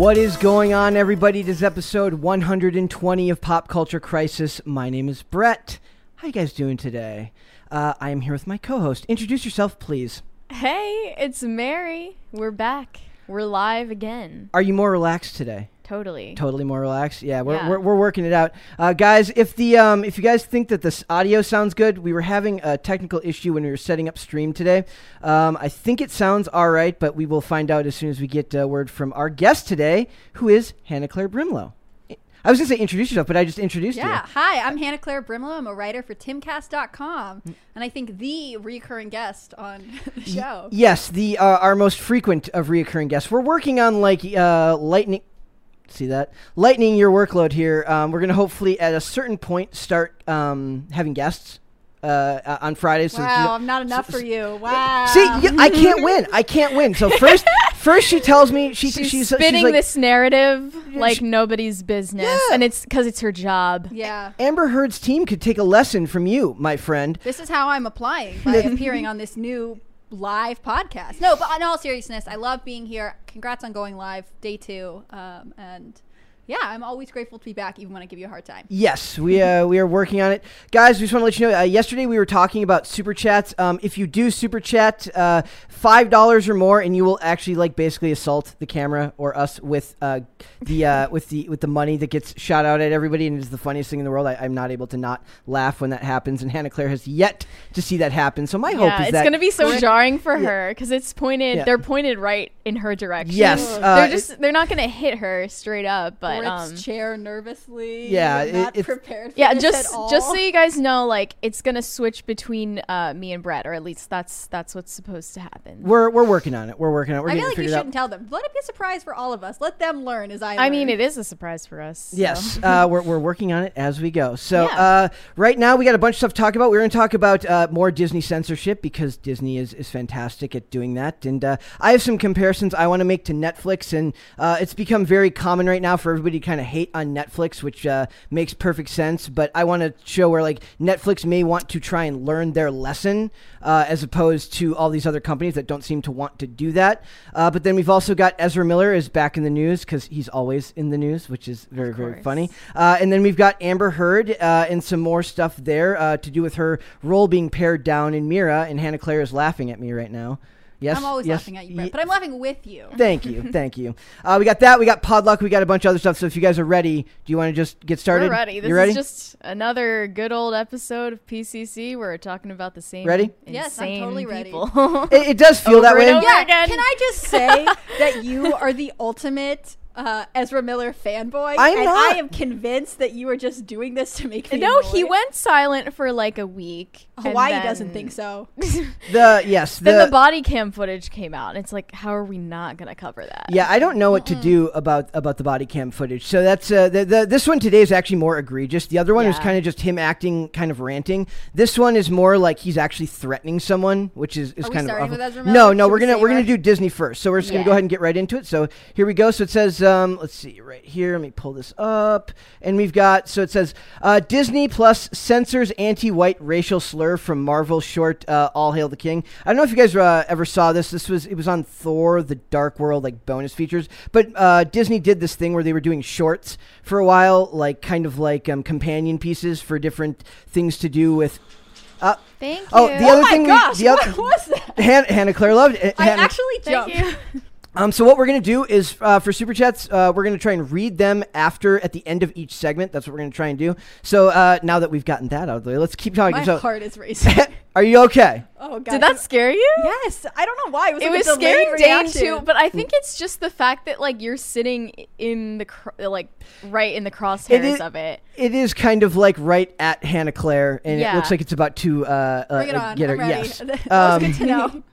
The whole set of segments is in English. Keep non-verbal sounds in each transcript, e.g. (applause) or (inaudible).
What is going on, everybody? This is episode 120 of Pop Culture Crisis. My name is Brett. How you guys doing today? Uh, I am here with my co-host. Introduce yourself, please. Hey, it's Mary. We're back. We're live again. Are you more relaxed today? Totally. Totally more relaxed. Yeah, we're, Yeah. We're, we're working it out, uh, guys. If the um, if you guys think that this audio sounds good, we were having a technical issue when we were setting up stream today. Um, I think it sounds all right, but we will find out as soon as we get uh, word from our guest today, who is Hannah Claire Brimelow. I was gonna say introduce yourself, but I just introduced Yeah. you. Hi, I'm Hannah Claire Brimelow. I'm a writer for timcast.com. And I think the recurring guest on (laughs) the show. Yes, the uh, our most frequent of reoccurring guests. We're working on like uh, lightning. See that lightening your workload here. Um, we're gonna hopefully at a certain point start um, having guests uh, uh, on Fridays. so that you Wow, I'm not enough so- for you. Wow. See, I can't win. I can't win. So first, (laughs) first she tells me she, She's, she's spinning she's like, this narrative like she- nobody's business, Yeah. and it's because it's her job. Yeah. Amber Heard's team could take a lesson from you, my friend. This is how I'm applying by (laughs) appearing on this new live podcast. No, but in all seriousness, I love being here. Congrats on going live, day two. Um, and yeah, I'm always grateful to be back, even when I give you a hard time. Yes, we uh, we are working on it, guys. We just want to let you know. Uh, yesterday we were talking about super chats. Um, if you do super chat uh, five dollars or more, and you will actually like basically assault the camera or us with uh, the uh, (laughs) with the with the money that gets shot out at everybody, and it is the funniest thing in the world. I, I'm not able to not laugh when that happens, and Hannah Claire has yet to see that happen. So my hope Yeah, is it's that gonna be so Rick- jarring for Yeah. her because it's pointed. Yeah. They're pointed right in her direction. Yes, uh, they're just. they're not gonna hit her straight up, but Grips um, chair nervously. Yeah, You're not it- it's- prepared for yeah, this just at all. just so you guys know, like it's gonna switch between uh, me and Brett, or at least that's that's what's supposed to happen. We're we're working on it. We're working on it. We're I feel like you shouldn't tell them. Let it be a surprise for all of us. Let them learn as I. I mean, it is a surprise for us. so. Yes, uh, (laughs) we're, we're working on it as we go. So Yeah. uh, right now we got a bunch of stuff to talk about. We're going to talk about uh, more Disney censorship because Disney is, is fantastic at doing that. And uh, I have some comparisons I want to make to Netflix, and uh, it's become very common right now for everybody kind of hate on Netflix, which uh, makes perfect sense. But I want to show where like Netflix may want to try and learn their lesson uh, as opposed to all these other companies that don't seem to want to do that. Uh, but then we've also got Ezra Miller is back in the news because he's always in the news, which is very very funny. Uh, and then we've got Amber Heard uh, and some more stuff there uh, to do with her role being pared down in Mera. And Hannah Claire is laughing at me right now. Yes, I'm always yes, laughing at you, ye- Brett, but I'm laughing with you. (laughs) Thank you, thank you. Uh, we got that. We got Podluck. We got a bunch of other stuff. So if you guys are ready, do you want to just get started? We're ready. This you ready? is just another good old episode of PCC. where We're talking about the same. Ready? Yes, I'm insane totally ready. (laughs) it, it does feel that Over and way. over. Yeah, again. can I just say (laughs) that you are the ultimate uh, Ezra Miller fanboy? I'm and not. I am convinced that you are just doing this to make me. no, he went silent for like a week. And Hawaii then- doesn't think so. (laughs) (laughs) The yes, the, Then the body cam footage came out, and it's like, how are we not gonna cover that? Yeah, I don't know what to do about about the body cam footage. So that's uh, the, the this one today is actually more egregious. The other one was kind of just him acting, kind of ranting. This one is more like he's actually threatening someone, which is, is Are we kind of awful. with Ezra no, no, Should we're gonna save we're gonna do Disney first. So we're just gonna go ahead and get right into it. So here we go. So it says, um, let's see, right here. Let me pull this up, and we've got so it says uh, Disney Plus censors anti-white racial slur from Marvel short uh, All Hail the King. I don't know if you guys uh, ever saw this. This was it was on Thor: The Dark World like bonus features, but uh, Disney did this thing where they were doing shorts for a while, like kind of like um, companion pieces for different things to do with. Uh, Thank you. Oh, the Oh other my thing we- gosh, the what other- was that? Hannah, Hannah Claire loved it. I Hannah- actually Thank jumped. You. Um, so what we're gonna do is uh, for super chats, uh, we're gonna try and read them after at the end of each segment. That's what we're gonna try and do. So uh, now that we've gotten that out of the way, let's keep talking. My so, heart is (laughs) racing. are you okay? oh god. Did that scare you? Yes. I don't know why. It was, It like was a delayed scaring Dane too, but I think it's just the fact that like you're sitting in the cr- like right in the crosshairs is- of it. It is kind of like right at Hannah Claire, and it looks like it's about to uh, uh, Bring it on. get her. I'm ready. Yes. (laughs) that Um, was good to know. (laughs)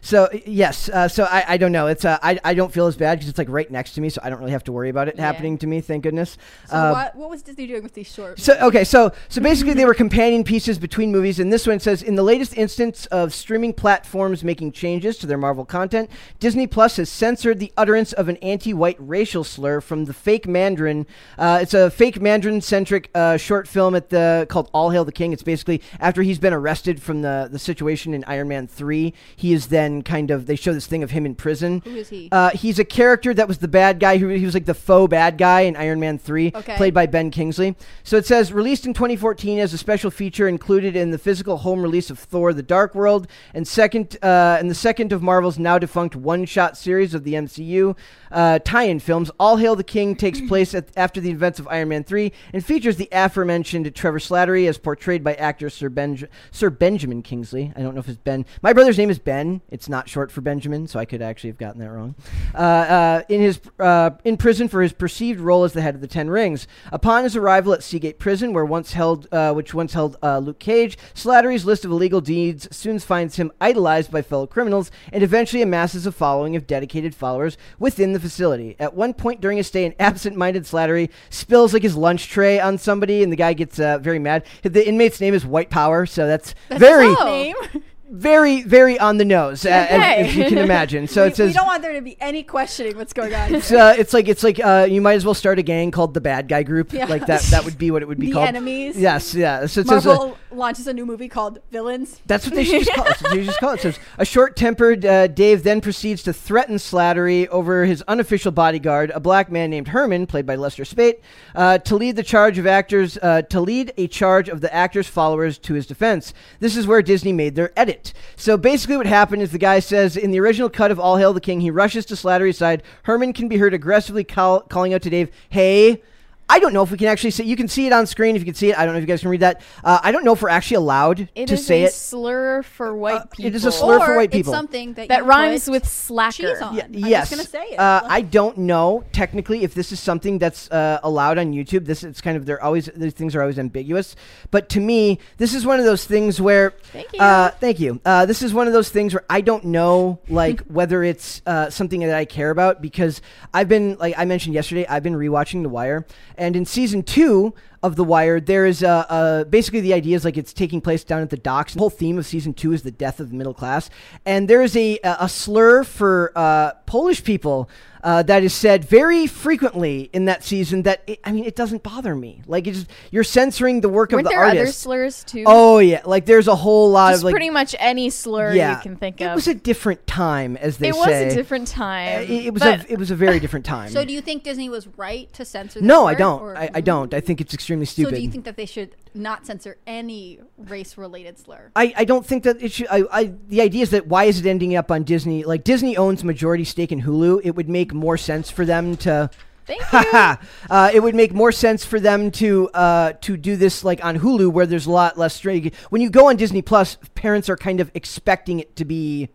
So yes, uh, so I, I don't know. It's uh, I I don't feel as bad because it's like right next to me, so I don't really have to worry about it Yeah. happening to me. Thank goodness. So Uh, what what was Disney doing with these short? So okay, so so basically they (laughs) were companion pieces between movies, and this one says in the latest instance of streaming platforms making changes to their Marvel content, Disney Plus has censored the utterance of an anti-white racial slur from the fake Mandarin. Uh, it's a fake Mandarin-centric uh, short film at the called All Hail the King. It's basically after he's been arrested from the the situation in Iron Man three, he is then kind of they show this thing of him in prison. Who is he? Uh, he's a character that was the bad guy who he was like the faux bad guy in Iron Man 3, Okay. played by Ben Kingsley. So it says released in 2014 as a special feature included in the physical home release of Thor: The Dark World and second uh, and the second of Marvel's now defunct one-shot series of the MCU uh, tie-in films. All Hail the King takes (clears throat) place at, after the events of Iron Man 3 and features the aforementioned Trevor Slattery as portrayed by actor Sir, Benj- Sir Benjamin Kingsley. I don't know if it's Ben. My brother's name is Ben. It's not short for Benjamin, so I could actually have gotten that wrong. Uh, uh, in his uh, in prison for his perceived role as the head of the Ten Rings. Upon his arrival at Seagate Prison, where once held, uh, which once held uh, Luke Cage, Slattery's list of illegal deeds soon finds him idolized by fellow criminals and eventually amasses a following of dedicated followers within the facility. At one point during his stay, an absent-minded Slattery spills like his lunch tray on somebody, and the guy gets uh, very mad. The inmate's name is White Power, so that's, very, Oh. name. (laughs) very, very on the nose, uh, as, as you can imagine. So (laughs) we, it says we don't want there to be any questioning what's going on. (laughs) it's, uh, it's like it's like uh, you might as well start a gang called the Bad Guy Group. Yeah. Like that. That would be what it would be the called. enemies. Yes, yeah. So it says uh, Marvel launches a new movie called Villains. that's what they (laughs) should just call it. They should just call it. Says a short-tempered uh, Dave then proceeds to threaten Slattery over his unofficial bodyguard, a black man named Herman, played by Lester Speight, uh, to lead the charge of actors uh, to lead a charge of the actor's followers to his defense. This is where Disney made their edit. So basically, what happened is the guy says in the original cut of All Hail the King, he rushes to Slattery's side. Herman can be heard aggressively call- calling out to Dave, "Hey." I don't know if we can actually say. You can see it on screen if you can see it. I don't know if you guys can read that. Uh, I don't know if we're actually allowed It to is say a it. slur for white Uh, people. it is a slur for or white it's people. something that, that you rhymes put with slacker. cheese on. Yeah, I'm yes. just gonna say it. Uh, I don't know technically if this is something that's uh, allowed on YouTube. This is kind of they're always these things are always ambiguous. But to me, this is one of those things where. Thank you. Uh, thank you. Uh, this is one of those things where I don't know like (laughs) whether it's uh, something that I care about because I've been like I mentioned yesterday. I've been rewatching The Wire, and in season two of The Wire, there is uh, uh, basically the idea is like it's taking place down at the docks. The whole theme of season two is the death of the middle class, and there is a a slur for uh, Polish people uh, that is said very frequently in that season. That it, I mean, it doesn't bother me. Like it's just, you're censoring the work Weren't of the there other slurs too? Oh yeah, like there's a whole lot Just of like pretty much any slur yeah, you can think of. it was a different time, as they it was a different Uh, time. it, it was but a it was a very different time. (laughs) so do you think Disney was right to censor? This no, I don't. I, I don't. I think it's extremely stupid. So do you think that they should not censor any race-related slur? I, I don't think that it should. I, I the idea is that why is it ending up on Disney? Like Disney owns majority stake in Hulu. It would make more sense for them to. Thank (laughs) you. Uh, it would make more sense for them to uh, to do this like on Hulu, where there's a lot less stray. When you go on Disney Plus, parents are kind of expecting it to be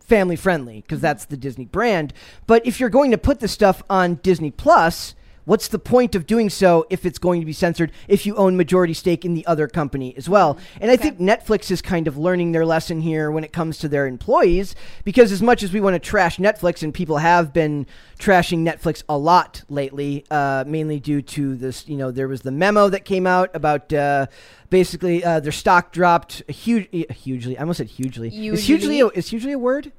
family friendly because that's the Disney brand. But if you're going to put the stuff on Disney Plus, what's the point of doing so if it's going to be censored if you own majority stake in the other company as well? And I think Netflix is kind of learning their lesson here when it comes to their employees because as much as we want to trash Netflix and people have been trashing Netflix a lot lately, uh, mainly due to this, you know, there was the memo that came out about uh, basically uh, their stock dropped huge, hugely. I almost said hugely. Is hugely a, is hugely a word?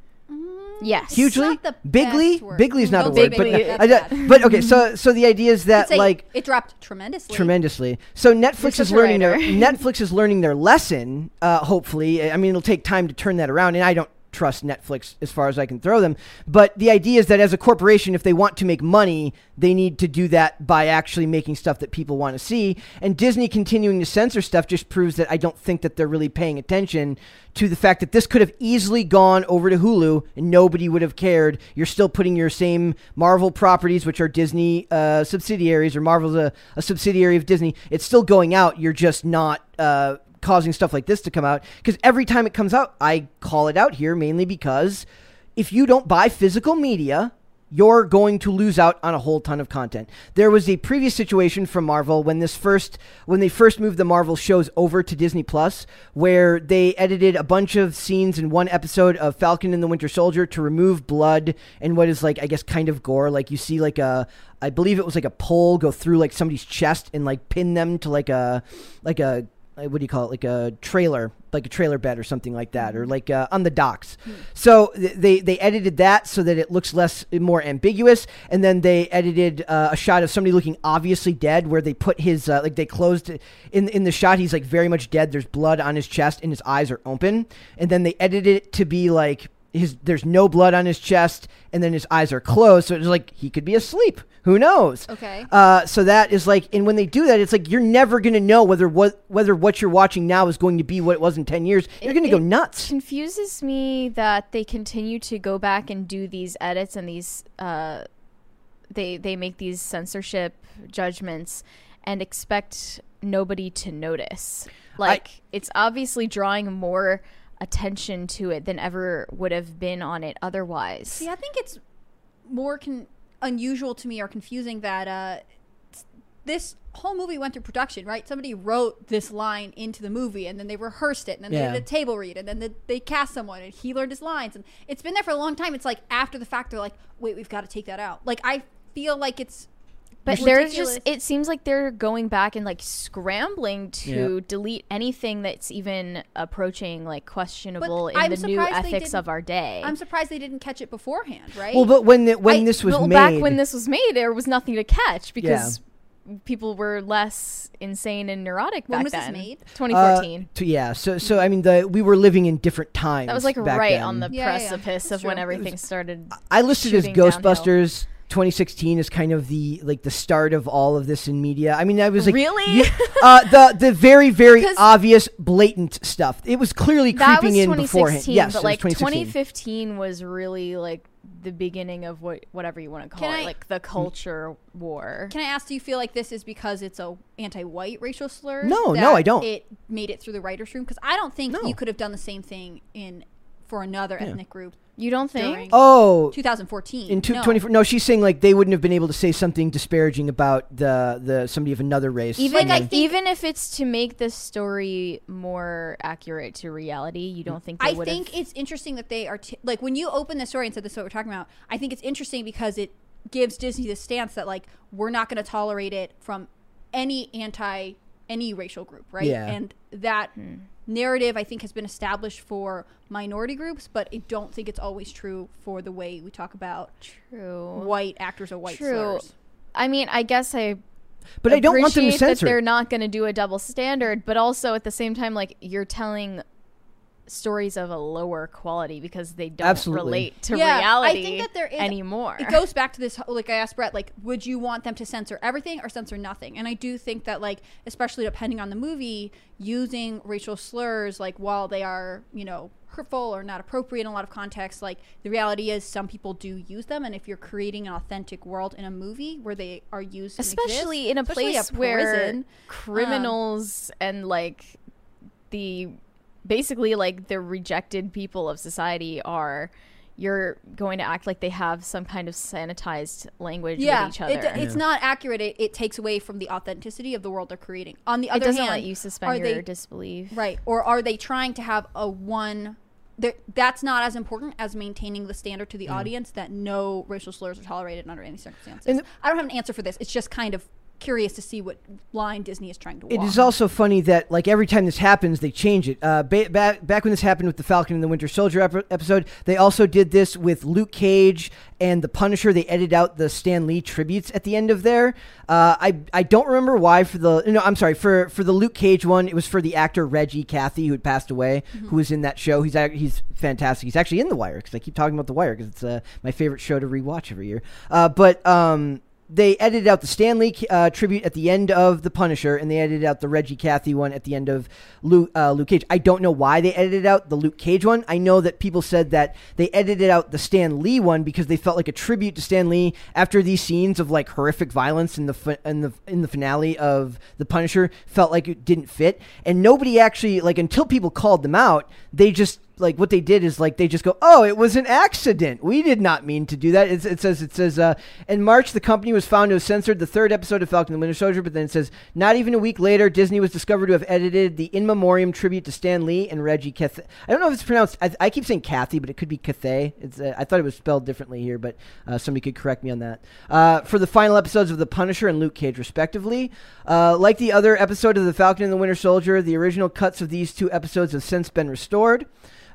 Yes. Hugely, not the bigly, best word. bigly is not a Don't word, but bigly, I- that's but okay. So so the idea is that like it dropped tremendously. tremendously. So Netflix is learning their. (laughs) Netflix is learning their lesson. Uh, hopefully, I mean it'll take time to turn that around, and I don't trust Netflix as far as I can throw them. But the idea is that as a corporation, if they want to make money, they need to do that by actually making stuff that people want to see. And Disney continuing to censor stuff just proves that I don't think that they're really paying attention to the fact that this could have easily gone over to Hulu and nobody would have cared. You're still putting your same Marvel properties, which are Disney uh, subsidiaries, or Marvel's a, a subsidiary of Disney. It's still going out. You're just not. Uh, causing stuff like this to come out because every time it comes out i call it out here mainly because if you don't buy physical media you're going to lose out on a whole ton of content. There was a previous situation from Marvel when this first when they first moved the Marvel shows over to Disney Plus where they edited a bunch of scenes in one episode of Falcon and the Winter Soldier to remove blood and what is like I guess kind of gore like you see like a I believe it was like a pole go through like somebody's chest and like pin them to like a like a uh, what do you call it like a trailer like a trailer bed or something like that or like uh, on the docks. So th- they they edited that so that it looks less more ambiguous and then they edited uh, a shot of somebody looking obviously dead where they put his uh, like they closed in in the shot he's like very much dead. There's blood on his chest and his eyes are open. And then they edited it to be like his there's no blood on his chest and then his eyes are closed so it's like he could be asleep who knows Okay. uh, so that is like, and when they do that, it's like you're never going to know whether what whether what you're watching now is going to be what it was in ten years. You're It- to go nuts. it confuses me that they continue to go back and do these edits and these uh, they they make these censorship judgments and expect nobody to notice. Like it's obviously drawing more attention to it than ever would have been on it otherwise. See, I think it's more con- unusual to me or confusing that uh, this whole movie went through production, right? Somebody wrote this line into the movie, and then they rehearsed it, and then Yeah. they did a table read, and then they, they cast someone, and he learned his lines, and it's been there for a long time. It's like after the fact, they're like, "Wait, we've got to take that out." Like I feel like it's But there's ridiculous. just it seems like they're going back and like scrambling to Yeah. delete anything that's even approaching like questionable in I'm the new ethics of our day. I'm surprised they didn't catch it beforehand, right? Well, but when the, when I- this was well, made, back when this was made, there was nothing to catch because people were less insane and neurotic When back was this then. made? 2014. Uh, to- yeah, so so I mean the we were living in different times. that was like back right then. on the Yeah, yeah, yeah. precipice That's of when true. everything started. I listed as Ghostbusters. downhill. Ghostbusters 2016 is kind of the like the start of all of this in media. I mean, I was like Really? you- uh, the the very very (laughs) 'Cause- obvious blatant stuff. It was clearly That creeping was in beforehand. 2016, Yes, it but was like 2016. 2015 was really like the beginning of what whatever you want to call Can it, I- like the culture war. Can I ask, do you feel like this is because it's a anti-white racial slur? No, no, I don't. It made it through the writers' room because I don't think No. you could have done the same thing in for another ethnic group You don't think? during Oh, 2014. in two, no. 24 no she's saying like they wouldn't have been able to say something disparaging about the the somebody of another race Even Like, I think- even if it's to make the story more accurate to reality, you don't think they I would think it's interesting that they are t- like when you open the story and said this is what we're talking about. I think it's interesting because it gives Disney the stance that like we're not going to tolerate it from any anti any racial group, right? Yeah. And that Hmm. Narrative I think has been established for minority groups, but I don't think it's always true for the way we talk about true. white actors or white True. slurs. I mean, I guess I but i don't want them to appreciate that they're not going to do a double standard, but also at the same time, like you're telling stories of a lower quality because they don't Absolutely. relate to Yeah, I reality think that there is- anymore. It goes back to this, like I asked Brett, like, would you want them to censor everything or censor nothing? And I do think that, like, especially depending on the movie, using racial slurs, like, while they are, you know, hurtful or not appropriate in a lot of contexts, like, the reality is some people do use them. And if you're creating an authentic world in a movie where they are used, especially exist, in a especially place where prison, um, criminals and like the basically like the rejected people of society are you're going to act like they have some kind of sanitized language yeah, with each other. It, it's not accurate. It, it takes away from the authenticity of the world they're creating. On the other it other doesn't hand, let you are suspend they your disbelief. Right. Or are they trying to have a one that's not as important as maintaining the standard to the audience that no racial slurs are tolerated under any circumstances. And- I don't have an answer for this. It's just kind of curious to see what line Disney is trying to walk. It is also funny that like every time this happens, they change it. Uh, ba- back back when this happened with the Falcon and the Winter Soldier ep- episode, they also did this with Luke Cage and the Punisher. They edited out the Stan Lee tributes at the end of there. Uh, I I don't remember why for the no I'm sorry for for the Luke Cage one. It was for the actor Reggie Cathy who had passed away, who was in that show. He's he's fantastic. He's actually in The Wire because I keep talking about The Wire because it's uh, my favorite show to rewatch every year. Uh, but um, they edited out the Stan Lee uh, tribute at the end of The Punisher, and they edited out the Reggie Cathy one at the end of Luke, uh, Luke Cage. I don't know why they edited out the Luke Cage one. I know that people said that they edited out the Stan Lee one because they felt like a tribute to Stan Lee after these scenes of like horrific violence in the fi- in the in the finale of The Punisher felt like it didn't fit, and nobody actually like until people called them out, they just like what they did is like they just go, oh, it was an accident. We did not mean to do that. It's, it says it says uh, in March the company was found to have censored the third episode of Falcon and the Winter Soldier, but then it says not even a week later, Disney was discovered to have edited the in memoriam tribute to Stan Lee and Reggie Cathy. I don't know if it's pronounced. I, I keep saying Kathy, but it could be Cathay. It's uh, I thought it was spelled differently here, but uh, somebody could correct me on that. Uh, for the final episodes of The Punisher and Luke Cage, respectively, uh, like the other episode of the Falcon and the Winter Soldier, the original cuts of these two episodes have since been restored.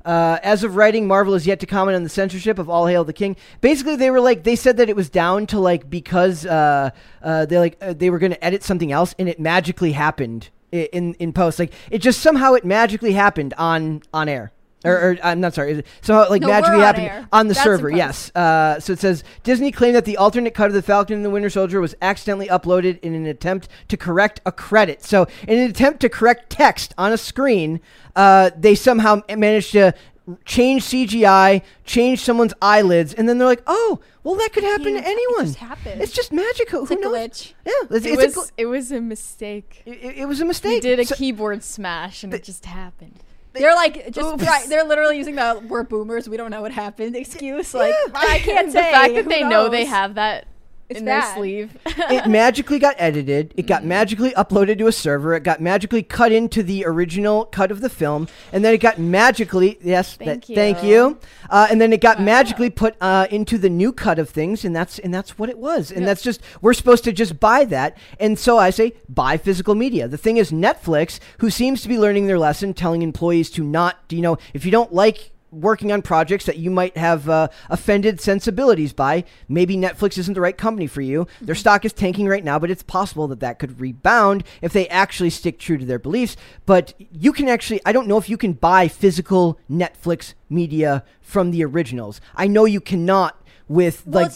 Uh, as of writing, Marvel has yet to comment on the censorship of All Hail the King. Basically, they were like they said that it was down to like because uh, uh, they like uh, they were going to edit something else, and it magically happened in in post. Like it just somehow it magically happened on on air. Or, or I'm not sorry. Somehow, like No, magically happened on the That's server. impressive. Yes. Uh, so it says Disney claimed that the alternate cut of the Falcon and the Winter Soldier was accidentally uploaded in an attempt to correct a credit. So, in an attempt to correct text on a screen, uh, they somehow managed to change CGI, change someone's eyelids, and then they're like, "Oh, well, that could happen to anyone. It just happened. It's just magic. Who a knows? glitch. Yeah, it's, It it's was a gl- it was a mistake. it, it- it was a He mistake. did a So- keyboard smash and it just happened. They're like just right, they're literally using the we're boomers, we don't know what happened excuse. Like. I can't say. the fact that they know they have that It's in bad. their sleeve. (laughs) it magically got edited. It Mm. got magically uploaded to a server. It got magically cut into the original cut of the film, and then it got magically yes, Thank that, thank you. you. Uh, and then it got magically put uh, into the new cut of things, and that's and that's what it was. And that's just we're supposed to just buy that. And so I say buy physical media. The thing is, Netflix, who seems to be learning their lesson, telling employees to not, you know, if you don't like working on projects that you might have uh, offended sensibilities by. Maybe Netflix isn't the right company for you. Their stock is tanking right now, but it's possible that that could rebound if they actually stick true to their beliefs. But you can actually, I don't know if you can buy physical Netflix media from the originals. I know you cannot with Well, like.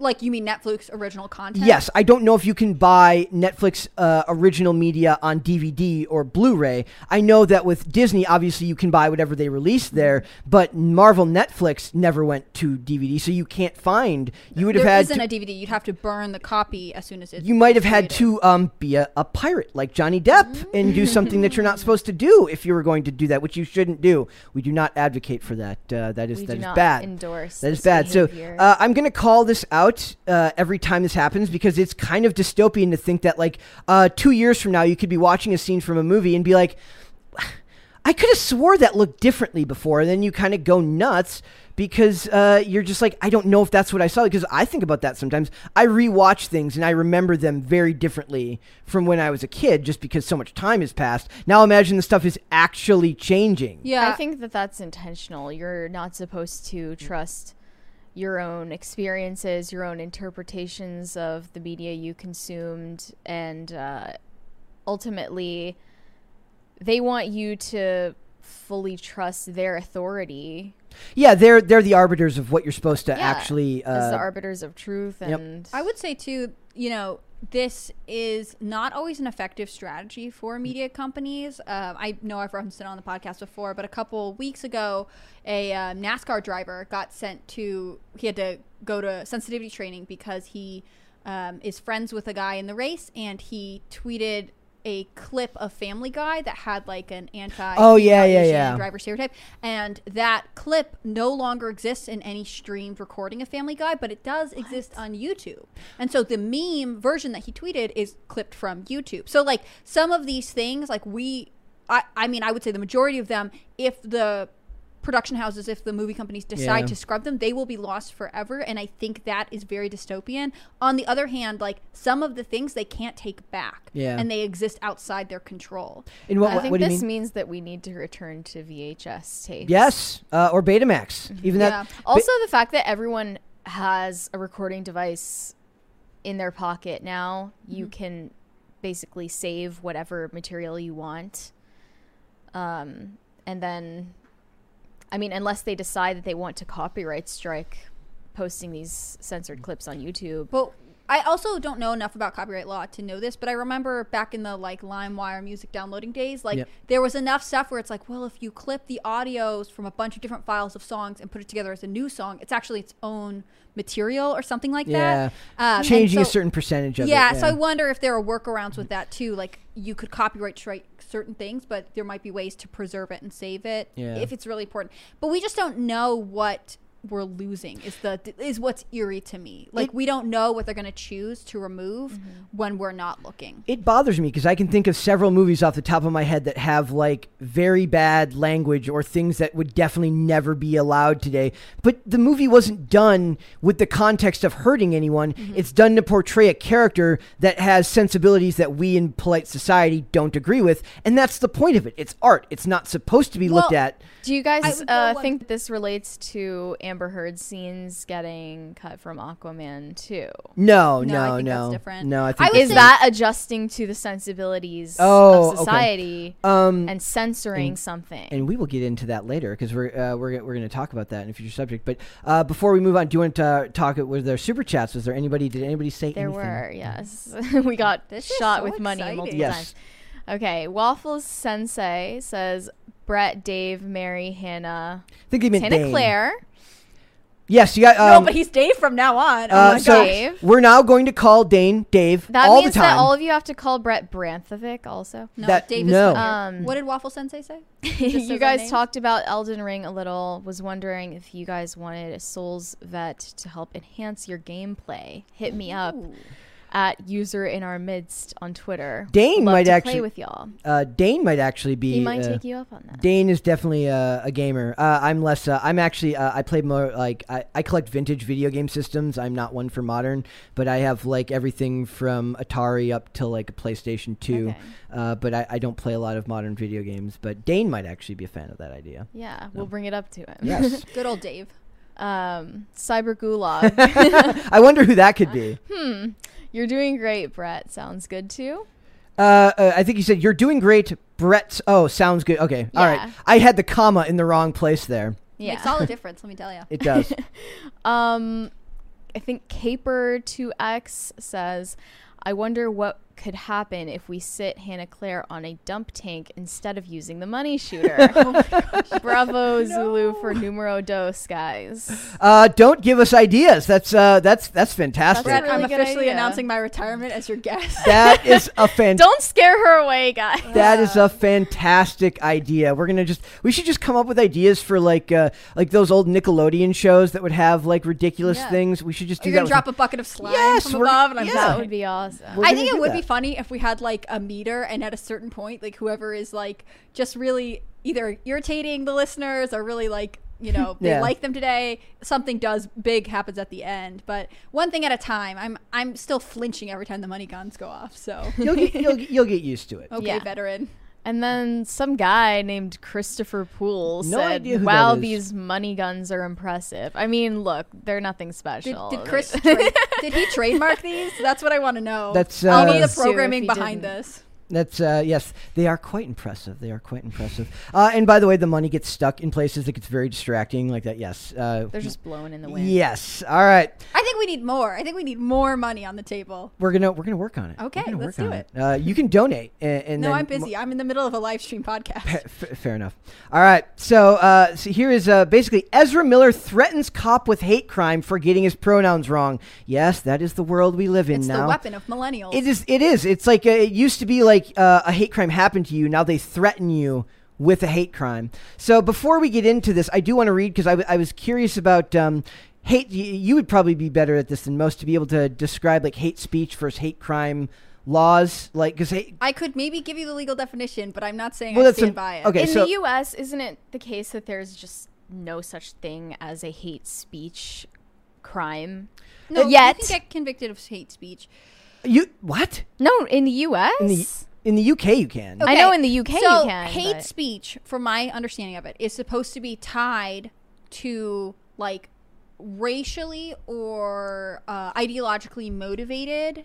Like you mean Netflix original content? Yes, I don't know if you can buy Netflix uh, original media on DVD or Blu-ray. I know that with Disney, obviously you can buy whatever they release there, but Marvel Netflix never went to DVD, so you can't find. You would have There had. isn't to- a DVD. You'd have to burn the copy as soon as it's you might have had to um, be a, a pirate like Johnny Depp and do something that you're not supposed to do if you were going to do that, which you shouldn't do. We do not advocate for that. Uh, that is we that is not bad. endorse. That is bad. So uh, I'm going to call this out uh, every time this happens because it's kind of dystopian to think that like uh, two years from now you could be watching a scene from a movie and be like, (sighs) I could have swore that looked differently before, and then you kind of go nuts because uh, you're just like, I don't know if that's what I saw. Because I think about that sometimes. I rewatch things and I remember them very differently from when I was a kid, just because so much time has passed. Now imagine the stuff is actually changing. Yeah, I think that that's intentional. You're not supposed to trust your own experiences, your own interpretations of the media you consumed, and uh, ultimately, they want you to fully trust their authority Yeah, they're they're the arbiters of what you're supposed to Yeah, actually. as Uh, the arbiters of truth. yep. And I would say too, you know, this is not always an effective strategy for media companies. Um, I know I've referenced it on the podcast before, but a couple weeks ago, a uh, NASCAR driver got sent to. He had to go to sensitivity training because he um, is friends with a guy in the race, and he tweeted a clip of Family Guy that had like an anti Oh, yeah, yeah, yeah. driver stereotype, and that clip no longer exists in any streamed recording of Family Guy, but it does exist on YouTube. And so the meme version that he tweeted is clipped from YouTube. So like some of these things, like we, I, I mean, I would say the majority of them, if the production houses, if the movie companies decide Yeah. to scrub them, they will be lost forever. And I think that is very dystopian. On the other hand, like some of the things they can't take back, Yeah. and they exist outside their control. In what, I think what do you this mean? means that we need to return to VHS tapes. Yes, uh, or Betamax. Even Yeah. that. Also, the fact that everyone has a recording device in their pocket now, you Mm-hmm. can basically save whatever material you want. Um, and then, I mean, unless they decide that they want to copyright strike posting these censored clips on YouTube. But I also don't know enough about copyright law to know this, but I remember back in the like LimeWire music downloading days, like Yep. there was enough stuff where it's like, well, if you clip the audios from a bunch of different files of songs and put it together as a new song, it's actually its own material or something like Yeah. that. Um, and Changing a certain percentage of yeah, it. so I wonder if there are workarounds with that too. Like you could copyright strike certain things, but there might be ways to preserve it and save it Yeah. if it's really important. But we just don't know what we're losing is the is what's eerie to me. Like It- we don't know what they're going to choose to remove Mm-hmm. when we're not looking. it bothers me because I can think of several movies off the top of my head that have like very bad language or things that would definitely never be allowed today. But the movie wasn't done with the context of hurting anyone. It's done to portray a character that has sensibilities that we in polite society don't agree with, and that's the point of it. It's art. It's not supposed to be looked at. Do you guys would go uh, one- think this relates to Amber Heard scenes getting cut from Aquaman too? No, No, no, I think no. that's different. No, I I think would Is that adjusting to the sensibilities Oh, of okay. society um and censoring and- something? and we will get into that later because we're uh, we're we're going to talk about that in a future subject. But uh, before we move on, do you want to uh, talk? Was there super chats? Was there anybody? Did anybody say anything? there anything? were, yes. (laughs) we got This shot so with money multiple Yes. times. Okay, Waffles Sensei says Brett, Dave, Mary, Hannah, I think they meant Hannah Dane. Claire. Yes, you got. no, Um, but he's Dave from now on. Oh uh, my so. Dave. we're now going to call Dane Dave That all means the time. that all of you have to call Brett Branthovic also. No, that- Dave is no. Um, what did Waffle Sensei say? (laughs) You guys talked about Elden Ring a little. Was wondering if you guys wanted a Souls vet to help enhance your gameplay. Hit me up Ooh. At user in our midst on Twitter. Dane Love might actually- play with y'all. uh, Dane might actually be. He might uh, take you up on that. Dane is definitely a, a gamer. Uh, I'm less. Uh, I'm actually. Uh, I play more like I, I collect vintage video game systems. I'm not one for modern, but I have like everything from Atari up to like a PlayStation Two. Okay. Uh, but I, I don't play a lot of modern video games. But Dane might actually be a fan of that idea. Yeah, we'll bring it up to him. Yes. (laughs) Good old Dave. um, Cyber Gulag. (laughs) I wonder who that could be. (laughs) hmm. You're doing great, Brett. Sounds good too. Uh, uh, I think you said you're doing great, Brett. Oh, sounds good. Okay, all right. Yeah. I had the comma in the wrong place there. Yeah. Makes all the difference, let me tell you. It does. (laughs) Um, I think Caper2X says, I wonder what could happen if we sit Hannah Claire on a dump tank instead of using the money shooter. (laughs) Bravo Zulu for numero dos, guys. uh, don't give us ideas. That's uh, that's that's fantastic. That's really I'm officially idea. announcing my retirement as your guest. (laughs) that is a fan. Don't scare her away, guys. That is a fantastic idea. We're gonna just we should just come up with ideas for like uh, like those old Nickelodeon shows that would have like ridiculous Yeah. things. We should just do You're that. gonna with- drop a bucket of slime Yes, from above, and I'm yeah. That would be awesome. We're I think it do would be that. Funny if we had like a meter, and at a certain point, like whoever is like just really either irritating the listeners or really like you know (laughs) they Yeah. like them today, something does big happens at the end. But one thing at a time. I'm I'm still flinching every time the money guns go off. So You'll get, you'll, (laughs) you'll get used to it. okay, Yeah. veteran. And then some guy named Christopher Poole No said, idea who "Wow, these money guns are impressive." I mean, look, they're nothing special. did Chris (laughs) trade, did he trademark these? That's what I want to know. That's, I'll uh, need the programming behind didn't. this. That's uh, yes, they are quite impressive. They are quite impressive. Uh, and by the way, the money gets stuck in places that gets very distracting, like that. Yes. Uh, They're just blowing in the wind. yes. All right. I think we need more. I think we need more money on the table. We're gonna we're gonna work on it. Okay, let's work do on it. Uh, you can donate, and, and No, then I'm busy. I'm in the middle of a live stream podcast. F- fair enough. All right. So, uh, so here is uh, basically Ezra Miller threatens cop with hate crime for getting his pronouns wrong. Yes, that is the world we live in It's now. the weapon of millennials. It is. It is. It's like uh, it used to be like uh, a hate crime happened to you. Now they threaten you with a hate crime. So before we get into this, I do want to read because I, w- I was curious about um, hate. y- You would probably be better at this than most to be able to describe like hate speech versus hate crime laws. Like because hate. I could maybe give you the legal definition, but I'm not saying Well, I that's stand a- by it. okay. In so- the U.S., isn't it the case that there's just no such thing as a hate speech crime. No, Yet. you can get convicted of hate speech. You what? No, in the U.S. In the in the UK you can. I know in the UK you so can, hate but- speech, from my understanding of it, is supposed to be tied to like racially or uh, ideologically motivated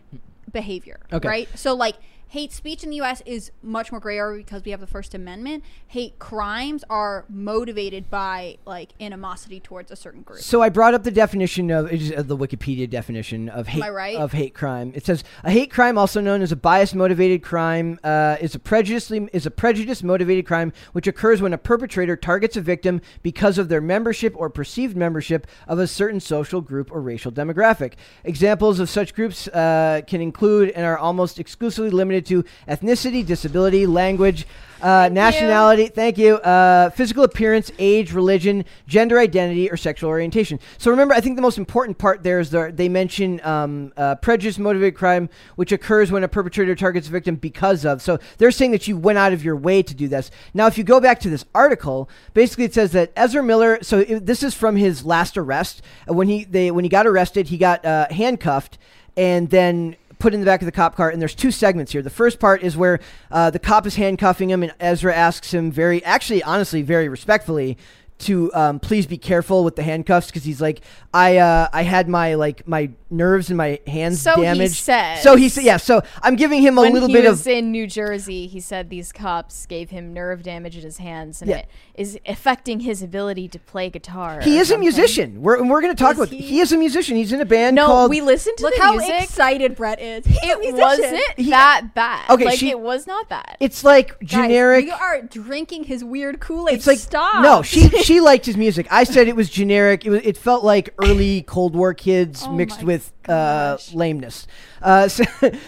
behavior. Okay. Right. So like hate speech in the U.S. is much more gray area because we have the First Amendment. Hate crimes are motivated by like animosity towards a certain group. So I brought up the definition of uh, the Wikipedia definition of hate right? of hate crime. It says a hate crime, also known as a bias motivated crime, uh, is a prejudice is a prejudice motivated crime which occurs when a perpetrator targets a victim because of their membership or perceived membership of a certain social group or racial demographic. Examples of such groups uh, can include and are almost exclusively limited to ethnicity, disability, language. Uh, nationality, thank you. Uh, physical appearance, age, religion, gender identity, or sexual orientation. So remember, I think the most important part there is the, they mention um, uh, prejudice motivated crime, which occurs when a perpetrator targets a victim because of. So they're saying that you went out of your way to do this. Now, if you go back to this article, basically it says that Ezra Miller. So it, this is from his last arrest. Uh, when he they when he got arrested, he got uh, handcuffed and then put in the back of the cop car and there's two segments here. The first part is where uh, the cop is handcuffing him and ezra asks him very actually honestly very respectfully to um, please be careful with the handcuffs because he's like I uh, I had my like my nerves and my hands So he damaged. says. So he said yeah. So I'm giving him a when little he bit was of in New Jersey, he said these cops gave him nerve damage in his hands, and Yeah. it is affecting his ability to play guitar. he or is a musician. We're we're gonna talk Is about he? he is a musician. He's in a band No, called we listened to Look the how music. excited Brett is. He's it wasn't He- that bad. Okay, like she- it was not bad. It's like Guys, generic. we are drinking his weird Kool Aid. It's like stop. no, she she liked his music. I said it was generic. It was it felt like early Cold War kids Oh mixed my with uh, lameness. Uh, (laughs) so,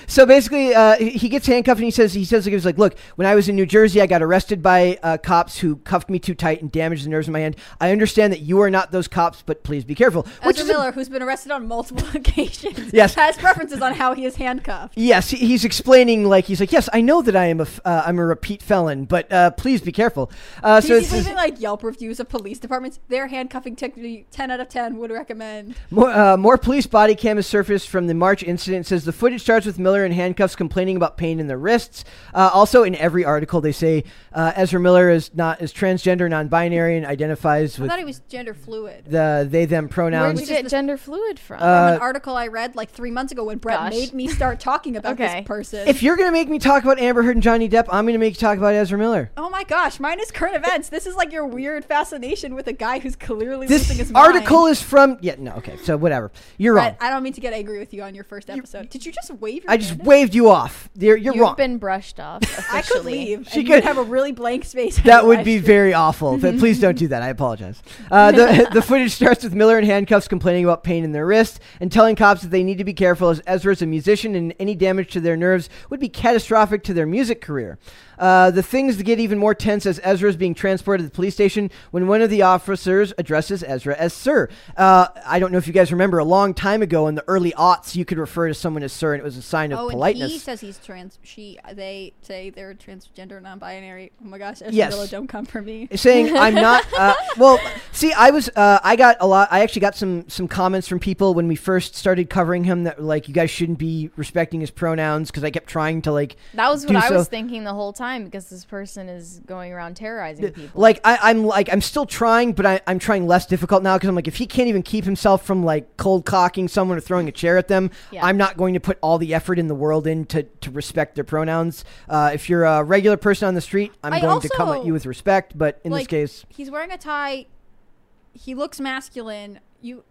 so basically, uh, he gets handcuffed and he says he says he was like, look, when I was in New Jersey, I got arrested by uh, cops who cuffed me too tight and damaged the nerves in my hand. I understand that you are not those cops, but please be careful. Which Ezra is a- Miller, who's been arrested on multiple (laughs) occasions, Yes. has preferences on how he is handcuffed. Yes, he, he's explaining like he's like, yes, I know that I am a f- uh, I'm a repeat felon, but uh, please be careful. Uh, so He's it's, leaving like Yelp reviews of police departments. Their handcuffing technique, ten out of ten would recommend. More, uh, more police body cam has surfaced from the March incident. Says the footage starts with Miller in handcuffs complaining about pain in the wrists. Uh, also, in every article, they say uh, Ezra Miller is not is transgender, non-binary, and identifies I with thought he was gender fluid. the they them Where'd pronouns. you get gender fluid from? Uh, From an article I read like three months ago when Brett Gosh. made me start talking about Okay. this person. If you're gonna make me talk about Amber Heard and Johnny Depp, I'm gonna make you talk about Ezra Miller. oh my gosh, mine is current events. This is like your weird fascination with a guy who's clearly This losing his mind. article is from yeah no okay so whatever you're wrong. Brett, I don't mean to get angry with you on your first episode. Did you just wave your I just hand? waved you off. You're, you're You've wrong. been brushed off. (laughs) I could leave. She and could- have a really blank space. (laughs) That would be very awful. But (laughs) please don't do that. I apologize. Uh, the, the footage starts with Miller in handcuffs complaining about pain in their wrist and telling cops that they need to be careful as Ezra is a musician and any damage to their nerves would be catastrophic to their music career. Uh, the things get even more tense as Ezra is being transported to the police station when one of the officers addresses Ezra as Sir. Uh, I don't know if you guys remember, a long time ago in the early aughts, you could refer to someone as Sir, and it was a sign of Oh, politeness. and he says he's trans. She, they say they're transgender, non-binary. Oh my gosh, Ezra Yes. Miller, don't come for me. saying I'm not. Uh, (laughs) well, see, I was. Uh, I got a lot. I actually got some some comments from people when we first started covering him that like you guys shouldn't be respecting his pronouns because I kept trying to like. That was what I so. was thinking the whole time because this person is going around terrorizing people. Like I, I'm like I'm still trying, but I, I'm trying less difficult now because I'm like if he can't even keep himself from like cold cocking someone or throwing a chair at them, Yeah. I'm not going to put all the effort in the world in to, to respect their pronouns. Uh, if you're a regular person on the street, I'm I going to come at you with respect. But in this case, he's wearing a tie. He looks masculine. You,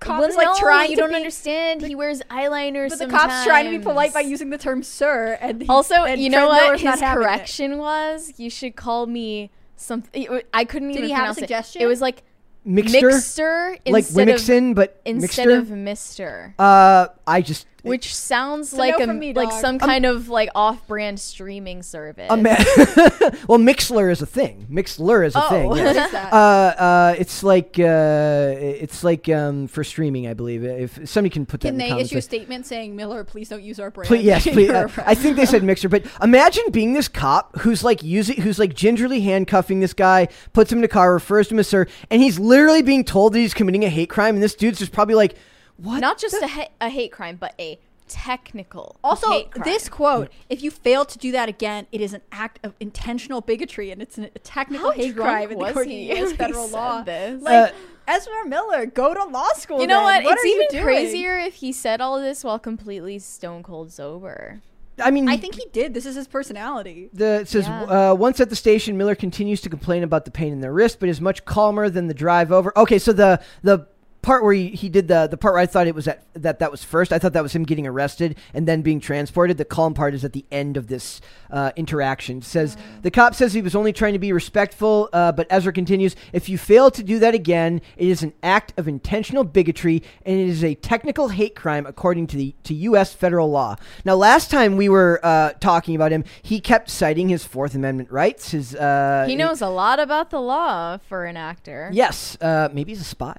the cop well, is like no, trying you to don't be, understand. he wears eyeliner. But the cop's trying to be polite by using the term "sir," and he- Also, and you know Trent what Miller's his having it. correction was? You should call me something. I couldn't Did even he have a pronounce suggestion? it. It was like mixture, mixer like instead of Winixon, but instead mixture? of Mister. Uh, I just which sounds like a me, like some kind of like off-brand streaming service. Ma- (laughs) well, Mixler is a thing. Mixler is a Oh. thing. Yes. (laughs) What is that? Uh, uh, it's like uh, it's like um, for streaming, I believe. If somebody can put that Can in the they comments. issue a statement saying, Miller, please don't use our brand? Please, yes, (laughs) please. uh. I think they said mixer, but imagine being this cop who's like using, who's like gingerly handcuffing this guy, puts him in a car, refers to him as sir, and he's literally being told that he's committing a hate crime, and this dude's just probably like, what? Not just a, ha- a hate crime, but a technical Also, hate crime. this quote: "If you fail to do that again, it is an act of intentional bigotry, and it's an, a technical How hate crime in was according he U.S. (laughs) federal law." this? Like Uh, Ezra Miller, go to law school. You know then. what? What it's are you even doing? crazier if he said all this while completely stone cold sober. I mean, I think he did. This is his personality. The, it says Yeah. uh, once at the station, Miller continues to complain about the pain in the wrist, but is much calmer than the drive over. Okay, so the the part where he, he did the the part where I thought it was at, that that was first. I thought that was him getting arrested and then being transported. The calm part is at the end of this uh, interaction. It says the cop says he was only trying to be respectful, uh, but Ezra continues: if you fail to do that again, it is an act of intentional bigotry and it is a technical hate crime according to the to U.S. federal law. Now, last time we were uh, talking about him, he kept citing his Fourth Amendment rights. His uh, He knows a lot about the law for an actor. Yes, uh, maybe he's a spy.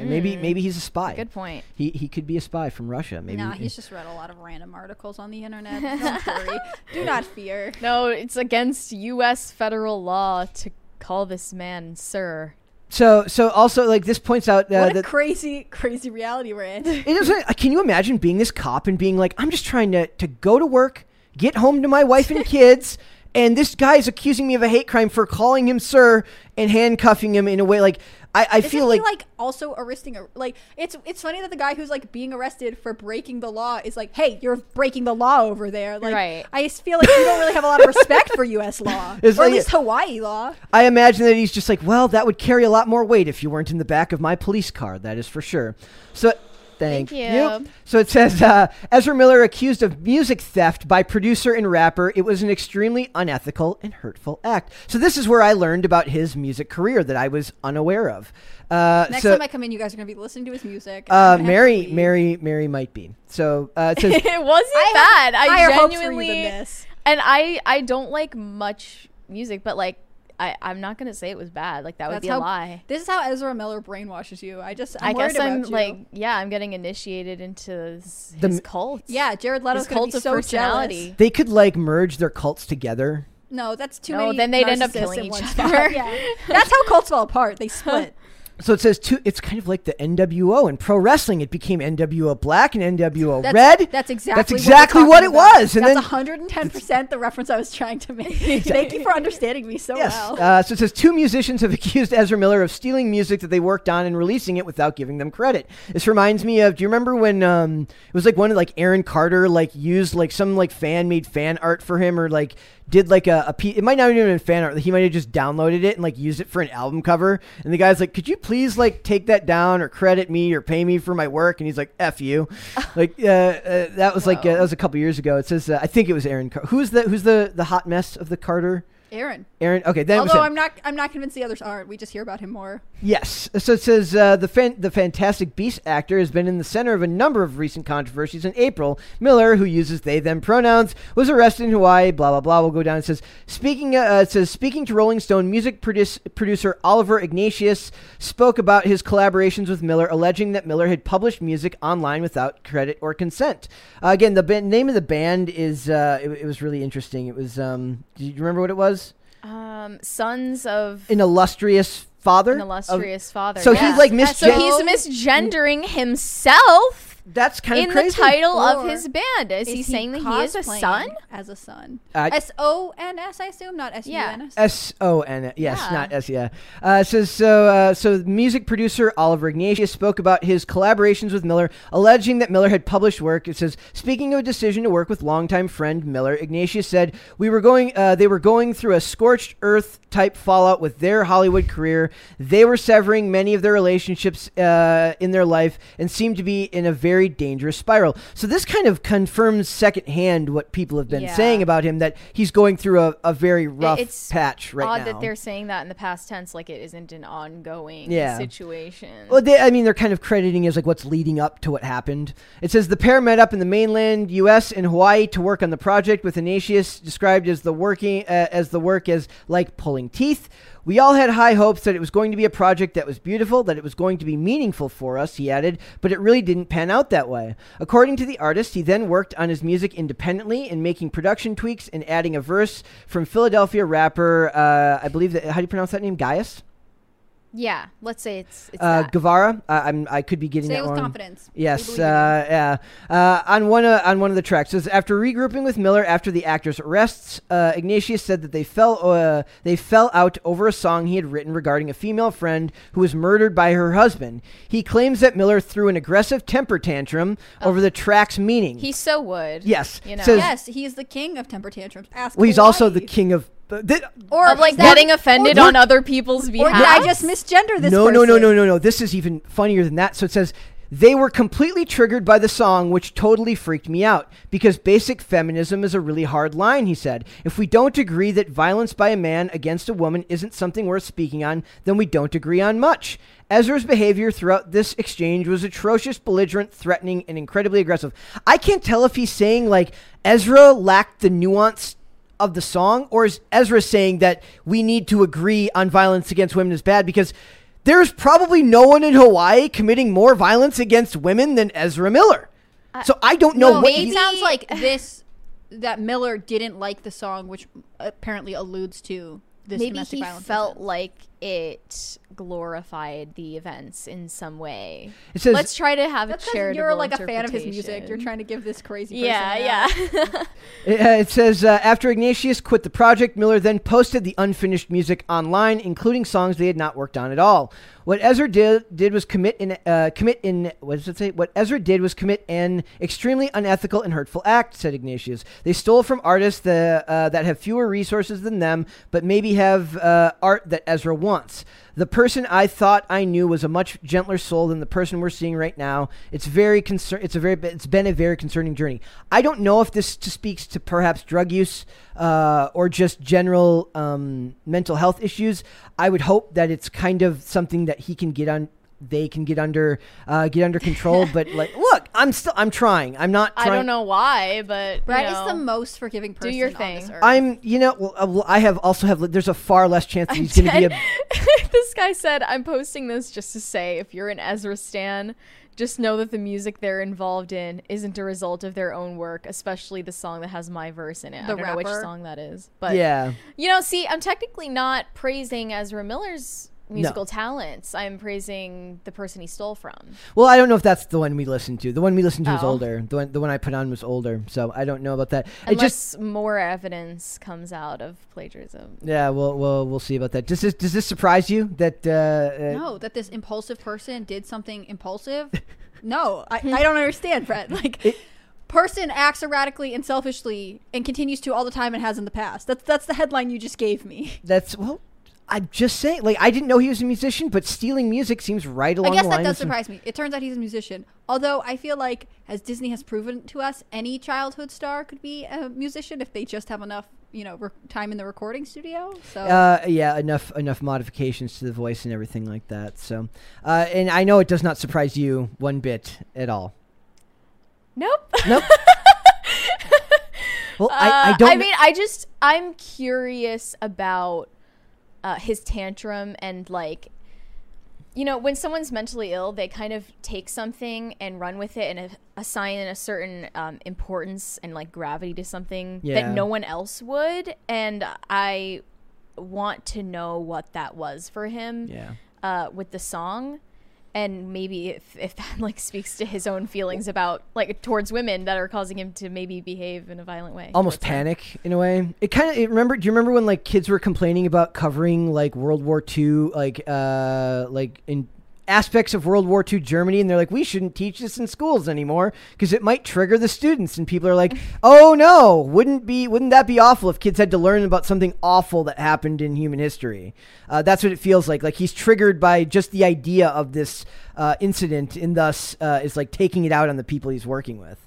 May- Maybe maybe he's a spy. Good point. He he could be a spy from Russia. Maybe. Nah, he's (laughs) just read a lot of random articles on the internet. (laughs) Don't worry. Do not fear. No, it's against U.S. federal law to call this man sir. so so also like this points out uh, what a that crazy, crazy reality we're in. (laughs) it is. uh, Can you imagine being this cop and being like, I'm just trying to to go to work, get home to my wife and kids. And this guy is accusing me of a hate crime for calling him sir and handcuffing him in a way like I, I Isn't feel he like, like also arresting like it's it's funny that the guy who's like being arrested for breaking the law is like, hey, you're breaking the law over there. Like Right. I just feel like you don't really have a lot of respect for U.S. law, (laughs) It's or like- at least Hawaii law. I imagine that he's just like, well, that would carry a lot more weight if you weren't in the back of my police car. That is for sure. So, thank, Thank you. So it says uh, Ezra Miller accused of music theft by producer and rapper. It was an extremely unethical and hurtful act. So this is where I learned about his music career that I was unaware of. Uh, Next so, time I come in, you guys are gonna be listening to his music. uh, I'm gonna have to Mary. Mary, Mary might be. So uh, it says. (laughs) it wasn't I bad. I higher hopes for you genuinely and I I don't like much music, but like I I'm not gonna say it was bad. Like that would be how a lie. This is how Ezra Miller brainwashes you. I just I'm i worried guess I'm about you. like yeah, I'm getting initiated into his, The his cult. yeah, Jared Leto's his gonna cult be of so personality. jealous. They could like merge their cults together. No, that's too No, many. then they'd end up killing each other. (laughs) Yeah, that's how cults fall apart. They (laughs) split. So it says two. It's kind of like the NWO in pro wrestling. It became NWO Black and NWO That's, Red. That's exactly. That's what, exactly we're what it about. was, and that's 110 percent the reference I was trying to make. (laughs) Thank you for understanding me so Yes. well. Uh, so it says two musicians have (laughs) accused Ezra Miller of stealing music that they worked on and releasing it without giving them credit. This reminds me of. Do you remember when um, it was like one of like Aaron Carter like used like some like fan made fan art for him or like did like a, a piece. It might not even have been fan art. He might have just downloaded it and like used it for an album cover. And the guy's like, "Could you please like take that down or credit me or pay me for my work?" And he's like, "F you." (laughs) like uh, uh, that was like uh, that was a couple years ago. It says uh, I think it was Aaron. Car- who's the who's the the hot mess of the Carter? Aaron. Aaron. Okay, then Although. I'm not, I'm not convinced the others aren't. We just hear about him more. Yes. So it says uh, the fan- the Fantastic Beast actor has been in the center of a number of recent controversies. In April, Miller, who uses they them pronouns, was arrested in Hawaii. Blah blah blah. We'll go down. It says speaking. Uh, it says speaking to Rolling Stone, music produce- producer Oliver Ignatius spoke about his collaborations with Miller, alleging that Miller had published music online without credit or consent. Uh, again, the ba- name of the band is. Uh, it, it was really interesting. It was. Um, do you remember what it was? Um, sons of An illustrious father. an of- illustrious father. so yeah. he's like so he's misgendering himself That's kind of in of the crazy. title of his band. Is, he, saying that he is a son? As a son. Uh, S O N S, I assume, not S U N S. S O N. Yes, Yeah. not S. Yeah. Uh, it says so. Uh, so music producer Oliver Ignatius spoke about his collaborations with Miller, alleging that Miller had published work. It says, speaking of a decision to work with longtime friend Miller, Ignatius said, "We were going. Uh, they were going through a scorched earth type fallout with their Hollywood career. They were severing many of their relationships uh, in their life and seemed to be in a very very dangerous spiral. So this kind of confirms secondhand what people have been Yeah. saying about him that he's going through a, a very rough it's patch right Odd now. that they're saying that in the past tense, like it isn't an ongoing Yeah. situation. Well, they, I mean, they're kind of crediting as like what's leading up to what happened. It says the pair met up in the mainland U.S. and Hawaii to work on the project, with Ignatius described as the working uh, as the work as like pulling teeth. We all had high hopes that it was going to be a project that was beautiful, that it was going to be meaningful for us, he added, but it really didn't pan out that way. According to the artist, he then worked on his music independently and making production tweaks and adding a verse from Philadelphia rapper, uh, I believe that, how do you pronounce that name? Gaius? Yeah, let's say it's, it's Uh. Guevara? I, I'm, I could be getting Say that it with wrong. confidence. Yes, uh, yeah. Uh, on one uh, on one of the tracks, says after regrouping with Miller after the actor's arrests, uh, Ignatius said that they fell uh, they fell out over a song he had written regarding a female friend who was murdered by her husband. He claims that Miller threw an aggressive temper tantrum over the track's meaning. he so would. yes, you know. says, yes, he is the king of temper tantrums. Ask well, he's also the king of. Th- or of like is that- getting offended or- on other people's Or behalf. did I just misgender this? no, no, no, no, no, no. This is even funnier than that. So it says they were completely triggered by the song, which totally freaked me out because basic feminism is a really hard line. He said, "If we don't agree that violence by a man against a woman isn't something worth speaking on, then we don't agree on much." Ezra's behavior throughout this exchange was atrocious, belligerent, threatening, and incredibly aggressive. I can't tell if he's saying like Ezra lacked the nuance of the song, or is Ezra saying that we need to agree on violence against women is bad? Because there's probably no one in Hawaii committing more violence against women than Ezra Miller. Uh, so I don't know No, what. it he- sounds like (laughs) this that Miller didn't like the song, which apparently alludes to this Maybe domestic he violence. felt incident. like it glorified the events in some way. It says- Let's try to have That's a 'cause charitable you're like a fan of his music. You're trying to give this crazy. Person Yeah, that. yeah. (laughs) Uh, it says uh, after Ignatius quit the project, Miller then posted the unfinished music online, including songs they had not worked on at all. What Ezra did, did was commit in uh, commit in what does it say? What Ezra did was commit an extremely unethical and hurtful act," said Ignatius. "They stole from artists the, uh, that have fewer resources than them, but maybe have uh, art that Ezra wants. The person I thought I knew was a much gentler soul than the person we're seeing right now. It's very concern. It's a very. It's been a very concerning journey. I don't know if this speaks to perhaps drug use uh, or just general um, mental health issues. I would hope that it's kind of something that he can get on. They can get under uh, get under control. (laughs) but like, look, I'm still. I'm trying. I'm not. I don't know why, but you Brett know. is the most forgiving person Do your on thing. this earth. I'm. You know. Well, uh, I have also have. There's a far less chance that he's going to be a. (laughs) this guy said, "I'm posting this just to say, if you're an Ezra stan, just know that the music they're involved in isn't a result of their own work, especially the song that has my verse in it. The I don't know which song that is, but yeah. you know, see, I'm technically not praising Ezra Miller's musical talents. I'm praising the person he stole from. Well, I don't know if that's the one we listened to. The one we listened to was Oh. older. The one, the one I put on was older. So I don't know about that. It just. More evidence comes out of plagiarism. Yeah. We'll, we'll we'll see about that. Does this does this surprise you that? Uh, uh, no, that this impulsive person did something impulsive. (laughs) no, I, I don't understand, Brett. (laughs) Like, person acts erratically and selfishly and continues to all the time and has in the past. That's that's the headline you just gave me. That's well. I'm just saying. Like I didn't know he was a musician, but stealing music seems right I along guess the that does surprise me. It turns out he's a musician. Although I feel like, as Disney has proven to us, any childhood star could be a musician if they just have enough, you know, rec- time in the recording studio. So Uh, yeah, enough enough modifications to the voice and everything like that. So, uh, and I know it does not surprise you one bit at all. Nope. Nope. (laughs) well, I, I Uh, don't. I mean, I just I'm curious about uh, his tantrum and like, you know, when someone's mentally ill, they kind of take something and run with it and assign a certain um, importance and like gravity to something Yeah. that no one else would, and I want to know what that was for him yeah. uh, with the song. And maybe if, if that like speaks to his own feelings about like towards women that are causing him to maybe behave in a violent way, almost them. panic in a way. It kind of it remember. Do you remember when like kids were complaining about covering like World War II, like uh, like in aspects of World War II Germany, and they're like, we shouldn't teach this in schools anymore because it might trigger the students. And people are like, (laughs) oh no, wouldn't be wouldn't that be awful if kids had to learn about something awful that happened in human history? Uh, that's what it feels like. Like he's triggered by just the idea of this uh, incident, and thus uh, is like taking it out on the people he's working with.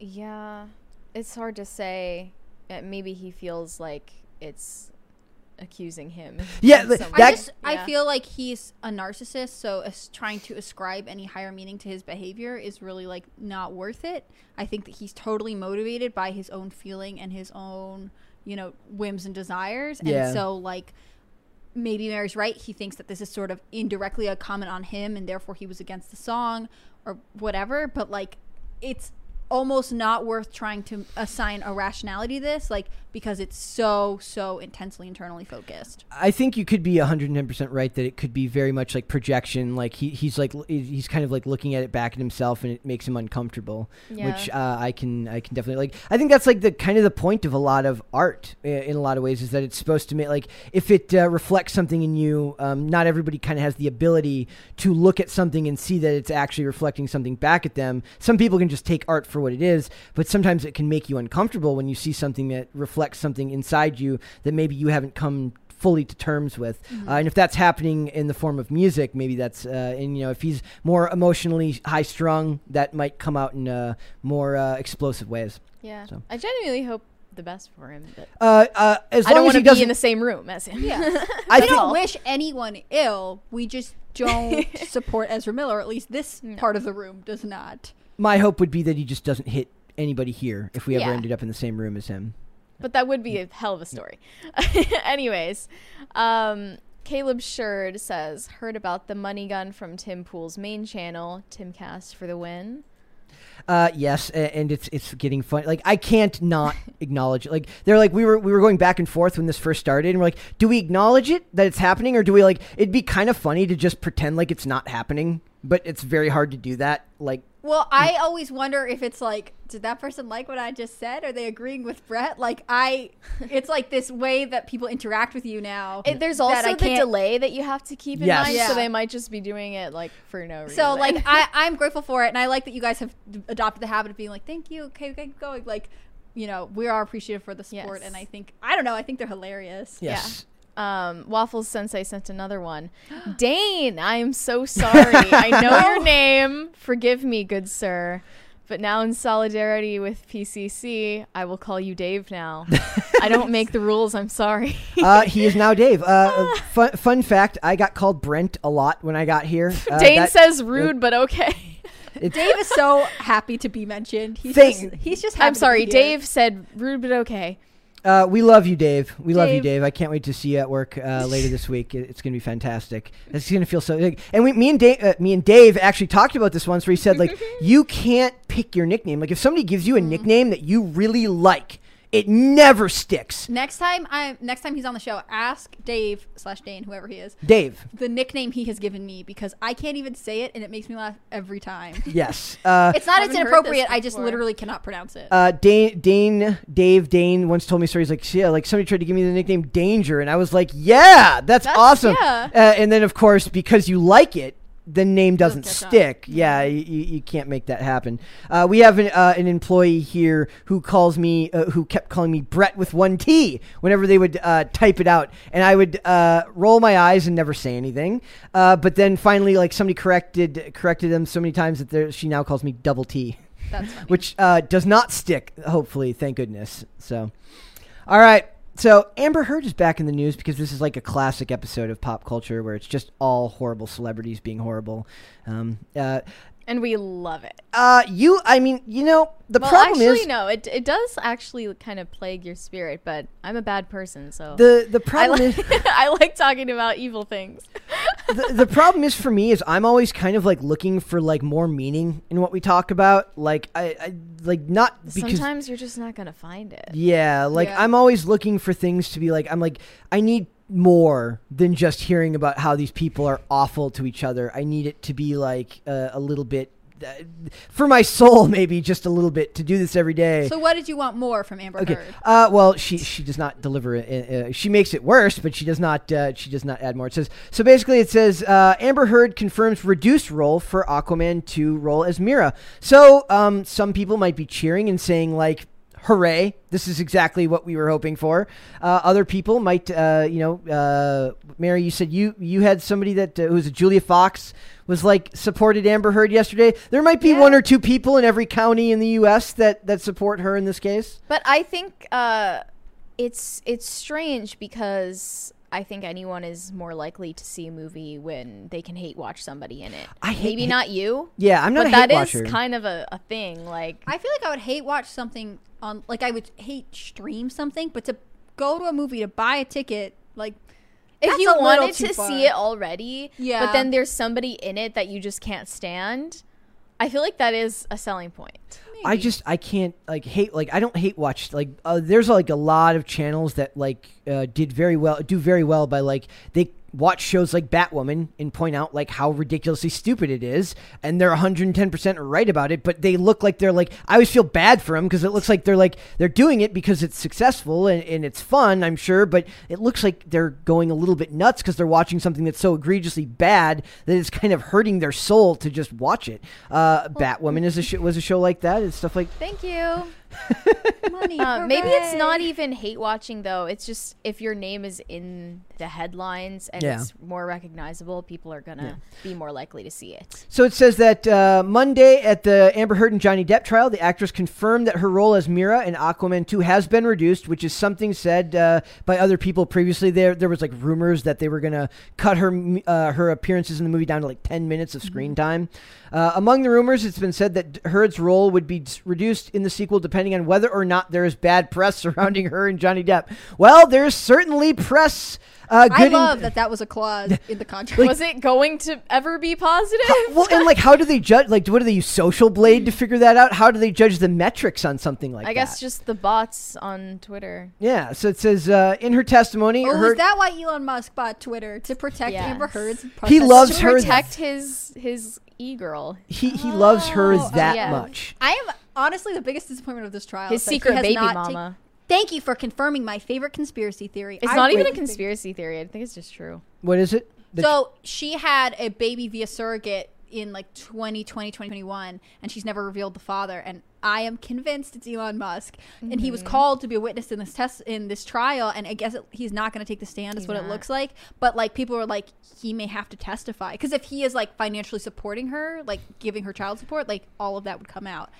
Yeah, it's hard to say. Uh, maybe he feels like it's accusing him. Yeah, in that- I way. just I feel like he's a narcissist, so as trying to ascribe any higher meaning to his behavior is really like not worth it. I think that he's totally motivated by his own feeling and his own, you know, whims and desires. And Yeah. so like maybe Mary's right. He thinks that this is sort of indirectly a comment on him and therefore he was against the song or whatever, but like it's almost not worth trying to assign a rationality to this like because it's so so intensely internally focused. I think you could be 110% right that it could be very much like projection. Like he, he's like he's kind of like looking at it back at himself, and it makes him uncomfortable. Yeah. Which uh, I can I can definitely like. I think that's like the kind of the point of a lot of art in a lot of ways is that it's supposed to make like if it uh, reflects something in you. Um, not everybody kind of has the ability to look at something and see that it's actually reflecting something back at them. Some people can just take art for what it is, but sometimes it can make you uncomfortable when you see something that reflects something inside you that maybe you haven't come fully to terms with. Uh, and if that's happening in the form of music, maybe that's uh, and you know if he's more emotionally high strung, that might come out in uh, more uh, explosive ways. Yeah, So. I genuinely hope the best for him. But Uh, uh, as I long don't as want he to be doesn't, in the same room as him. Yeah. (laughs) I I don't wish anyone ill. We just (laughs) don't support Ezra Miller, at least this No. part of the room does not. My hope would be that he just doesn't hit anybody here if we ever Yeah. ended up in the same room as him. but that would be a hell of a story. (laughs) Anyways, um, Caleb Sherd says, heard about the money gun from Tim Pool's main channel, Timcast for the win. Uh, yes, and it's it's getting fun. Like I can't not (laughs) acknowledge it. Like they're like we were we were going back and forth when this first started, and we're like, do we acknowledge it that it's happening, or do we like? It'd be kind of funny to just pretend like it's not happening, but it's very hard to do that. Like Well, hmm. I always wonder if it's like, did that person like what I just said? Are they agreeing with Brett? Like, I, (laughs) it's like this way that people interact with you now. It, there's that also I the delay that you have to keep in Yes. mind, Yeah. so they might just be doing it like for no reason. So like (laughs) I, I'm grateful for it, and I like that you guys have adopted the habit of being like, "Thank you, okay, okay, going." Like, you know, we are appreciative for the support, Yes. and I think I don't know, I think they're hilarious. yes, um, Waffles Sensei sent another one. (gasps) Dane, I am so sorry. I (laughs) know your name. Forgive me, good sir. But now, in solidarity with PCC, I will call you Dave now. I don't (laughs) make the rules. I'm sorry. uh, he is now Dave. Uh, uh, (laughs) fun, fun fact: I got called Brent a lot when I got here. Uh, Dane that- says rude, but okay. it's- Dave is so happy to be mentioned. He's Thank- just, he's just happy I'm sorry. To be here. Dave said rude, but okay. Uh, we love you, Dave. We love you, Dave. Dave. I can't wait to see you at work uh, (laughs) later this week. It- It's going to be fantastic. It's going to feel so. Like, and we, me and Dave, uh, me and Dave actually talked about this once, where he said like, (laughs) you can't pick your nickname. Like, if somebody gives you a nickname that you really like, it never sticks. Next time I next time he's on the show, ask Dave slash Dane, whoever he is, Dave. the nickname he has given me because I can't even say it and it makes me laugh every time. (laughs) Yes. Uh, It's not it's inappropriate. I just literally cannot pronounce it. uh, Dane, Dane, Dave, Dane once told me stories like, yeah, like somebody tried to give me the nickname Danger, and I was like, yeah, that's, That's- awesome. yeah. Uh, and then, of course, because you like it, the name doesn't on. stick. Yeah, you, you you can't make that happen. Uh, we have an, uh, an employee here who calls me, uh, who kept calling me Brett with one T whenever they would uh, type it out, and I would uh, roll my eyes and never say anything. Uh, but then finally, like somebody corrected corrected them so many times that she now calls me Double T (laughs) which uh, does not stick. Hopefully, thank goodness. So, all right. So Amber Heard is back in the news because this is like a classic episode of pop culture where it's just all horrible celebrities being horrible. Um, uh, And we love it. uh, you, I mean, you know, the well, problem actually, is no. It, it does actually kind of plague your spirit, but I'm a bad person, so the the I, problem li- is (laughs) I like talking about evil things. The, the problem is for me is I'm always kind of like looking for like more meaning in what we talk about. Like I, I like not because Sometimes you're just not gonna find it. Yeah, like Yeah. I'm always looking for things to be like I'm like I need more than just hearing about how these people are awful to each other. I need it to be like uh, a little bit for my soul, (laughs) maybe just a little bit to do this every day. So what did you want more from Amber Okay. Heard? Uh, well, she she does not deliver it. Uh, she makes it worse, but she does not. Uh, she does not add more. It says so. Basically, it says uh, Amber Heard confirms reduced role for Aquaman to role as Mera. So um, some people might be cheering and saying like. Hooray! This is exactly what we were hoping for. Uh, other people might, uh, you know, uh, Mary. You said you you had somebody that uh, who was a Julia Fox was like supported Amber Heard yesterday. There might be Yeah. one or two people in every county in the U.S. that that support her in this case. But I think uh, it's it's strange because I think anyone is more likely to see a movie when they can hate watch somebody in it. I hate- Maybe not you. Yeah, I'm not but a that hate is kind of a, a thing. Like I feel like I would hate watch something on like I would hate stream something, but to go to a movie to buy a ticket, like if you wanted to far. see it already, Yeah. but then there's somebody in it that you just can't stand. I feel like that is a selling point. I just I can't like hate like I don't hate watch like uh, there's like a lot of channels that like uh, did very well do very well by like they watch shows like Batwoman and point out like how ridiculously stupid it is and they're 110% right about it but they look like they're like I always feel bad for them because it looks like they're like they're doing it because it's successful and, and it's fun I'm sure but it looks like they're going a little bit nuts because they're watching something that's so egregiously bad that it's kind of hurting their soul to just watch it uh, Batwoman is a sh- was a show like that and stuff like Thank you. Money. Uh, maybe it's not even hate watching though. It's just if your name is in the headlines and Yeah. it's more recognizable, people are gonna be more likely to see it. So it says that uh, Monday at the Amber Heard and Johnny Depp trial, the actress confirmed that her role as Mera in Aquaman 2 has been reduced, which is something said uh, by other people previously. There, there was like rumors that they were going to cut her uh, her appearances in the movie down to like 10 minutes of screen time. Uh, among the rumors, it's been said that Heard's role would be reduced in the sequel depending on whether or not there is bad press (laughs) surrounding her and Johnny Depp. Well, there's certainly press. Uh, I good in- love that that was a clause (laughs) in the contract. Was it going to ever be positive? well, and like, how do they judge? Like, what do they use Social Blade to figure that out? How do they judge the metrics on something like that? I guess just the bots on Twitter. yeah. So it says uh, in her testimony, Oh, her, is that why Elon Musk bought Twitter to protect Yes. Amber Heard's? He loves to her- protect his his e girl, he he loves her Oh, that yeah. much. I am honestly the biggest disappointment of this trial. his is that he secret has baby not ta- mama. Thank you for confirming my favorite conspiracy theory. It's I not even a really think- conspiracy theory. I think it's just true. What is it? The- So she had a baby via surrogate in like 2020, 2021, and she's never revealed the father. And I am convinced it's Elon Musk. And he Mm-hmm. was called to be a witness in this test in this trial. And I guess it, he's not going to take the stand. Is what it looks like. But like people are like, he may have to testify because if he is like financially supporting her, like giving her child support, like all of that would come out.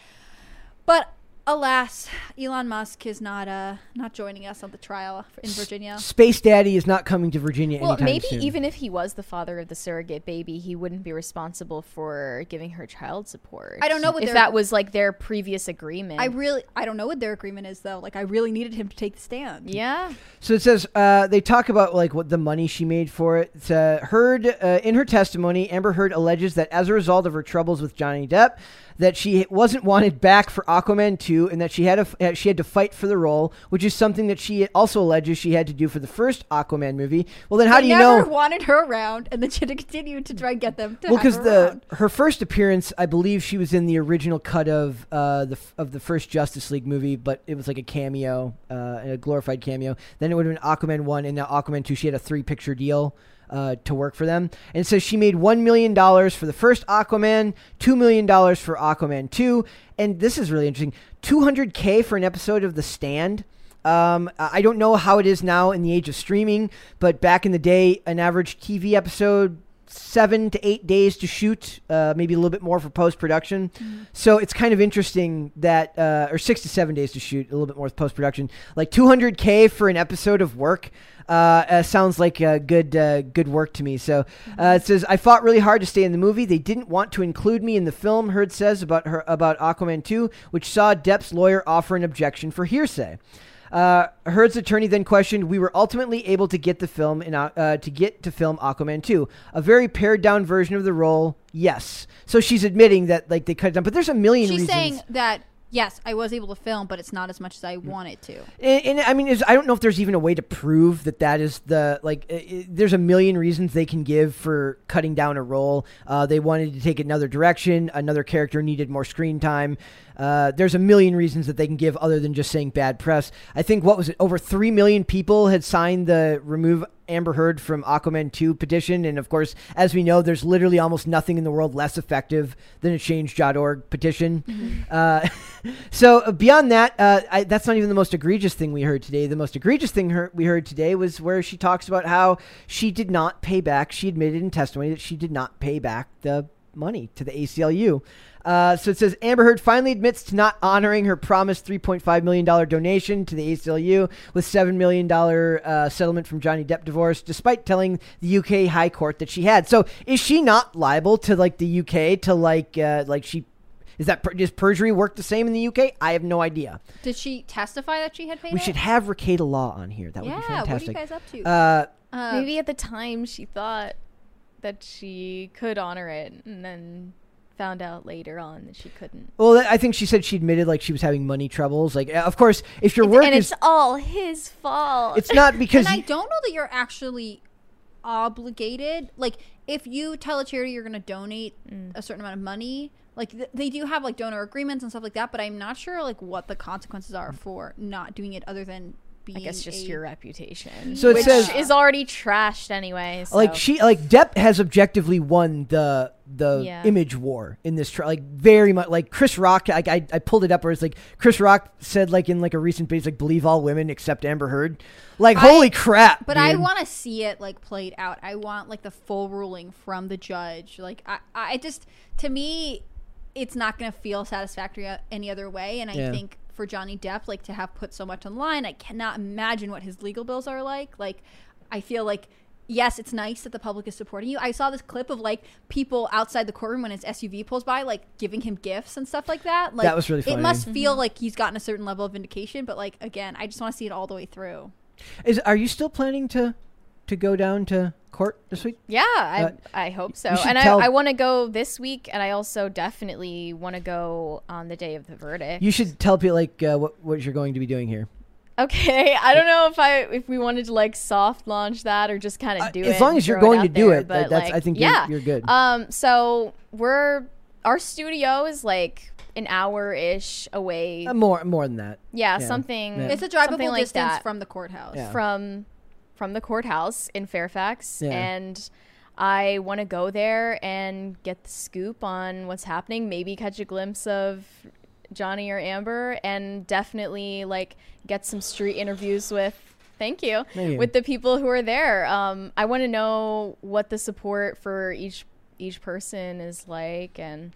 But alas, Elon Musk is not uh not joining us on the trial in Virginia. Space Daddy is not coming to Virginia Well, anytime maybe soon. even if he was the father of the surrogate baby, he wouldn't be responsible for giving her child support. I don't know what if their- that was like their previous agreement. I really I don't know what their agreement is though. Like I really needed him to take the stand. yeah. So it says uh, they talk about like what the money she made for it. It's, uh, Heard uh, in her testimony, Amber Heard alleges that as a result of her troubles with Johnny Depp, that she wasn't wanted back for Aquaman 2 and that she had a, she had to fight for the role, which is something that she also alleges she had to do for the first Aquaman movie. Well, then how They do you know? wanted her around, and then she had to continue to try and get them to Well, because her the her first appearance, I believe she was in the original cut of uh, the of the first Justice League movie, but it was like a cameo, uh, a glorified cameo. Then it would have been Aquaman one, and now Aquaman two. She had a three picture deal. Uh, to work for them, and so she made one million dollars for the first Aquaman, two million dollars for Aquaman two, and this is really interesting: two hundred k for an episode of The Stand. Um, I don't know how it is now in the age of streaming, but back in the day, an average TV episode seven to eight days to shoot, uh, maybe a little bit more for post production. So it's kind of interesting that, uh, or six to seven days to shoot, a little bit more post production. Like 200k for an episode of work. Uh, uh, sounds like uh, good uh, good work to me. So uh, it says I fought really hard to stay in the movie. They didn't want to include me in the film. Heard says about her about Aquaman 2, which saw Depp's lawyer offer an objection for hearsay. Uh, Heard's attorney then questioned, "We were ultimately able to get the film in uh, to get to film Aquaman 2, a very pared down version of the role." Yes, so she's admitting that like they cut it down, but there's a million She's reasons. saying that yes, I was able to film, but it's not as much as I wanted to. And, and I mean, is, I don't know if there's even a way to prove that that is the like. i i there's a million reasons they can give for cutting down a role. Uh, they wanted to take another direction. Another character needed more screen time. Uh, there's a million reasons that they can give other than just saying bad press. I think what was it? Over three million people had signed the remove Amber Heard from Aquaman 2 petition. And of course, as we know, there's literally almost nothing in the world less effective than a change.org petition. Uh, (laughs) so uh, beyond that, uh, I, that's not even the most egregious thing we heard today. The most egregious thing her, we heard today was where she talks about how she did not pay back. She admitted in testimony that she did not pay back the money to the ACLU. Uh, so it says Amber Heard finally admits to not honoring her promised $3.5 million donation to the ACLU with $7 million uh, settlement from Johnny Depp divorce, despite telling the UK High Court that she had. So is she not liable to like the UK to like uh, like she? Is that per- does perjury work the same in the UK? I have no idea. Did she testify that she had paid We it? should have Rekieta Law on here. That would yeah, be what are you guys up to? Uh, Uh, Maybe at the time she thought that she could honor it, and then found out later on that she couldn't. well, I think she said she admitted like she was having money troubles. Like, of course, if your work and is, it's all his fault. it's not (laughs) because and I don't know that you're actually obligated. Like, if you tell a charity you're going to donate Mm. a certain amount of money, like th- they do have like donor agreements and stuff like that. But I'm not sure like what the consequences are for not doing it, other than being. I guess just a- your reputation, So it which says- is already trashed anyway. So. like she like Depp has objectively won the the Yeah. image war in this trial like very much like Chris Rock like I, I pulled it up where it's like Chris Rock said like in like a recent piece like believe all women except Amber Heard like I- holy crap But I want to see it like played out. I want like the full ruling from the judge. Like I, I just to me, it's not going to feel satisfactory uh, any other way. And I Yeah. think for Johnny Depp, like to have put so much online, I cannot imagine what his legal bills are like. Like I feel like. Yes, it's nice that the public is supporting you. I saw this clip of like people outside the courtroom when his SUV pulls by, like giving him gifts and stuff like that. Like That was really funny. It must mm-hmm. feel like he's gotten a certain level of vindication, but like again, I just want to see it all the way through. is are you still planning to to go down to court this week Yeah, I, Uh, I hope so. And I, tell- I want to go this week, and I also definitely want to go on the day of the verdict. you should tell people like uh, what what you're going to be doing here okay, (laughs) I don't know if I if we wanted to like soft launch that or just kind of Uh, it. as long as you're going to do there, it, but, that's- like, I think you're- yeah. you're good. Um, so we're our studio is like an hour ish away. uh, more more than that yeah, yeah. something. Yeah. It's a something drivable like distance that from the courthouse. Yeah. from from the courthouse in Fairfax Yeah. and I want to go there and get the scoop on what's happening, maybe catch a glimpse of Johnny or Amber and definitely like get some street interviews with thank you Thank you. with the people who are there. Um, I want to know what the support for each each person is like and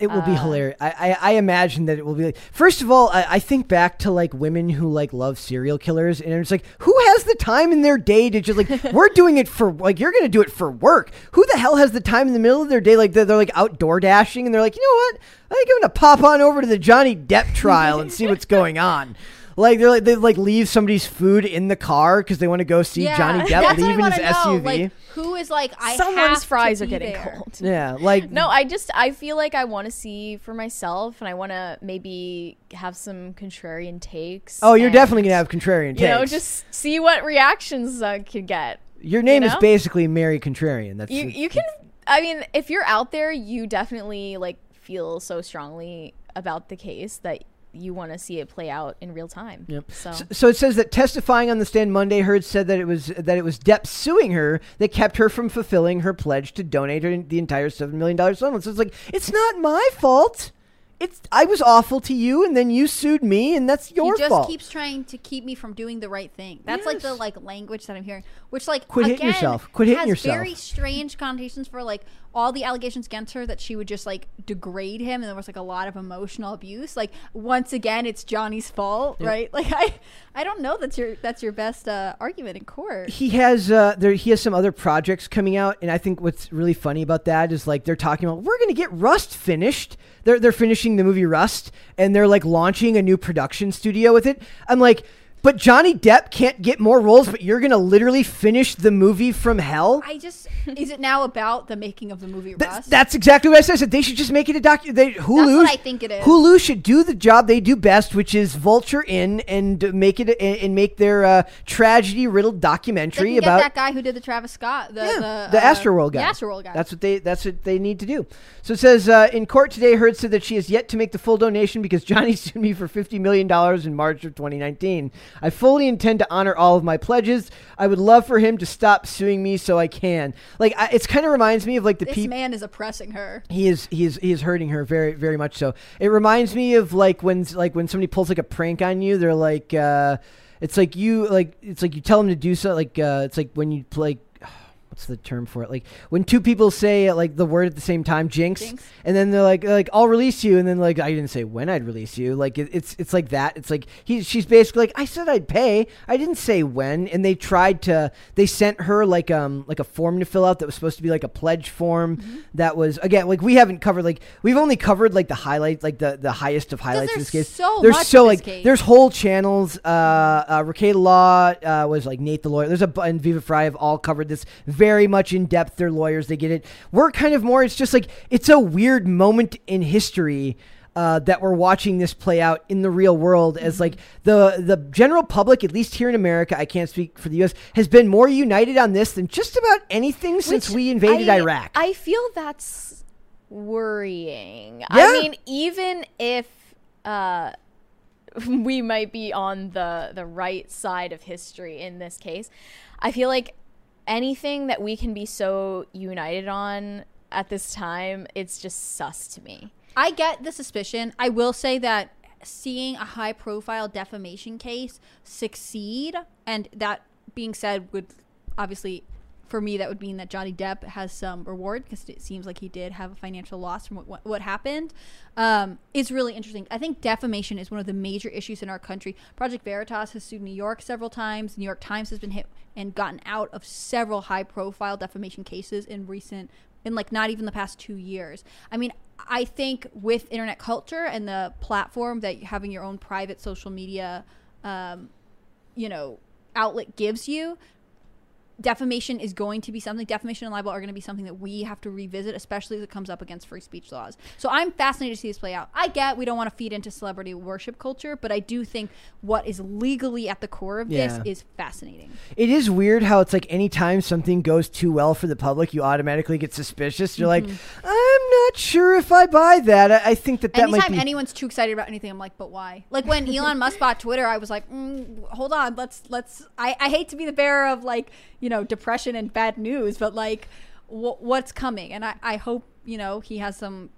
It will be Uh, hilarious. I, I, I imagine that it will be like. First of all, I, I think back to like women who like love serial killers, and it's like, who has the time in their day to just like (laughs) we're doing it for like you're gonna do it for work. Who the hell has the time in the middle of their day like they're, they're like outdoor dashing and they're like, you know what? I think I'm gonna pop on over to the Johnny Depp trial and see what's going on. Like they're like they like leave somebody's food in the car because they want to go see Johnny (laughs) Depp That's leave in what I his wanna know. SUV. Like, who is like I someone's have to fries are be getting there. cold. yeah, like No, I just I feel like I want to see for myself, and I want to maybe have some contrarian takes. Oh, you're and, definitely gonna have contrarian takes. you know just see what reactions I could get. Your name is know? basically Mary Contrarian. That's You you can I mean if you're out there, you definitely like feel so strongly about the case that you want to see it play out in real time. Yep. So So, so it says that testifying on the stand Monday, Heard said that it was that it was Depp suing her that kept her from fulfilling her pledge to donate her the entire seven million dollars settlement. So it's like it's not my fault. It's I was awful to you, and then you sued me, and that's your fault. he just fault. keeps trying to keep me from doing the right thing. That's like the like language that I'm hearing, which like Quit hitting yourself. Quit hitting has yourself. Very strange connotations for like all the allegations against her that she would just like degrade him, and there was like a lot of emotional abuse. Like once again, it's Johnny's fault, right? Like I, I don't know that's your that's your best uh, argument in court. he has uh there he has some other projects coming out and i think what's really funny about that is like they're talking about we're gonna get rust finished they're they're finishing the movie rust and they're like launching a new production studio with it i'm like but Johnny Depp can't get more roles, but you're gonna literally finish the movie from hell. I just is it now about the making of the movie That's, Rust? that's exactly what I said. I said they should just make it a docu. They, Hulu. what I think it is. Hulu should do the job they do best, which is vulture in and make it and, and make their uh, tragedy riddled documentary about that guy who did the Travis Scott, the yeah, the, the uh, Astroworld guy. The Astroworld guy. That's what they. That's what they need to do. So it says uh, in court today, Heard said that she has yet to make the full donation because (laughs) Johnny sued me for fifty million dollars in March of 2019. I fully intend to honor all of my pledges. I would love for him to stop suing me so I can. Like I, it's kind of reminds me of like the this people. man is oppressing her. He is he is he is hurting her very very much so. It reminds me of like when like when somebody pulls like a prank on you. They're like uh, it's like you like it's like you tell them to do so. Like uh, it's like when you like what's the term for it? Like when two people say like the word at the same time, jinx, Jinx. and then they're like they're like I'll release you, and then like I didn't say when I'd release you. Like it, it's it's like that. It's like he she's basically like I said I'd pay. I didn't say when, and they tried to they sent her like um like a form to fill out that was supposed to be like a pledge form Mm-hmm. that was again like we haven't covered like we've only covered like the highlights like the the highest of highlights in this case. so there's much so like case. there's whole channels. Uh, uh Rekieta Law uh, was like Nate the lawyer. There's a and Viva Frei have all covered this very much in depth. They're lawyers. They get it. We're kind of more. It's just like it's a weird moment in history. Uh, that we're watching this play out in the real world as like the the general public, at least here in America, I can't speak for the U.S., has been more united on this than just about anything since Which we invaded I- Iraq. I feel that's worrying. Yeah. I mean, even if uh, (laughs) we might be on the the right side of history in this case, I feel like anything that we can be so united on at this time, it's just sus to me. I get the suspicion. I will say that seeing a high profile defamation case succeed, and that being said, would obviously, for me, that would mean that Johnny Depp has some reward because it seems like he did have a financial loss from what, what, what happened. Um, is really interesting. I think defamation is one of the major issues in our country. Project Veritas has sued New York several times. New York Times has been hit and gotten out of several high profile defamation cases in recent in like not even the past two years. I mean, I think with internet culture and the platform that having your own private social media, um, you know, outlet gives you, defamation is going to be something. Defamation and libel are going to be something that we have to revisit, especially as it comes up against free speech laws. So I'm fascinated to see this play out. I get we don't want to feed into celebrity worship culture, but I do think what is legally at the core of Yeah. this is fascinating. it is weird how it's like anytime something goes too well for the public, you automatically get suspicious. You're like, I'm not sure if I buy that. I, I think that that might Anytime be. anyone's too excited about anything, I'm like, but why? Like when (laughs) Elon Musk bought Twitter, I was like, mm, hold on, let's let's. I, I hate to be the bearer of like you know depression and bad news, but like wh- what's coming? And I I hope you know he has some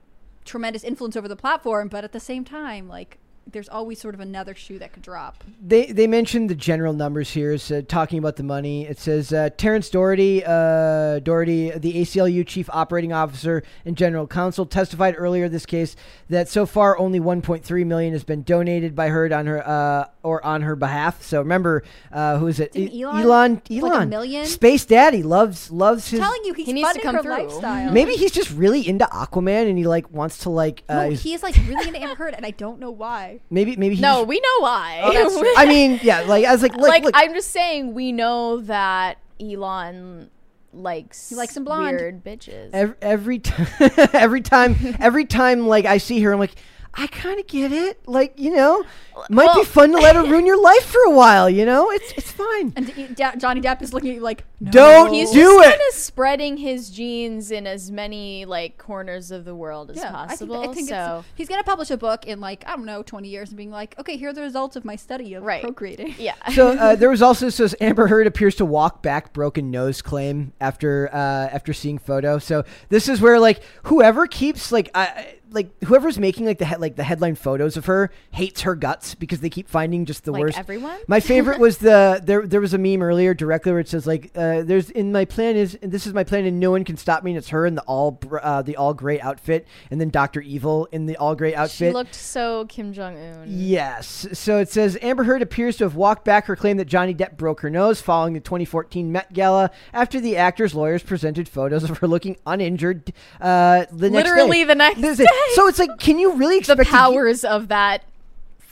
tremendous influence over the platform, but at the same time, like there's always sort of another shoe that could drop. they they mentioned the general numbers here, so talking about the money. It says uh, Terence Dougherty, uh, Dougherty, the ACLU chief operating officer and general counsel, testified earlier this case that so far only 1.3 million has been donated by Heard on her uh, or on her behalf. So remember, uh, who is it? Didn't E- Elon- Elon, like a Elon, million? Space Daddy loves loves his. telling you, he's He needs to come her through. lifestyle. Maybe he's just really into Aquaman and he like wants to like. Uh, no, he's- he is like really into Amber Heard, and I don't know why. Maybe maybe he No, just- we know why. Oh, that's true. I (laughs) mean, yeah, like I was like, look, like look, I'm just saying, we know that Elon likes He likes them blonde. weird bitches. every, every time (laughs) every time every time like i see her i'm like i kind of get it like you know might be fun to let her (laughs) ruin your life for a while you know it's it's fine And D- D- Johnny Depp is looking at you like, no. Don't He's do just it. kind of spreading his genes in as many like corners of the world as Yeah, possible. I think, I think so he's gonna publish a book in like I don't know, twenty years, and being like, okay, here are the results of my study of Right. procreating. yeah. (laughs) so uh, (laughs) there was also says Amber Heard appears to walk back broken nose claim after uh, after seeing photo. So this is where like whoever keeps like I like whoever's making like the head like the headline photos of her hates her guts because they keep finding just the Like worst. everyone? My favorite was the (laughs) there there was a meme earlier directly where it says like uh, there's in my plan is and this is my plan and no one can stop me and it's her in the all uh, the all gray outfit and then Doctor Evil in the all gray outfit. She looked so Kim Jong Un. Yes. So it says Amber Heard appears to have walked back her claim that Johnny Depp broke her nose following the 2014 Met Gala after the actor's lawyers presented photos of her looking uninjured uh, the next Literally day. the next day. Is- So it's like, can you really The expect to ge- powers of that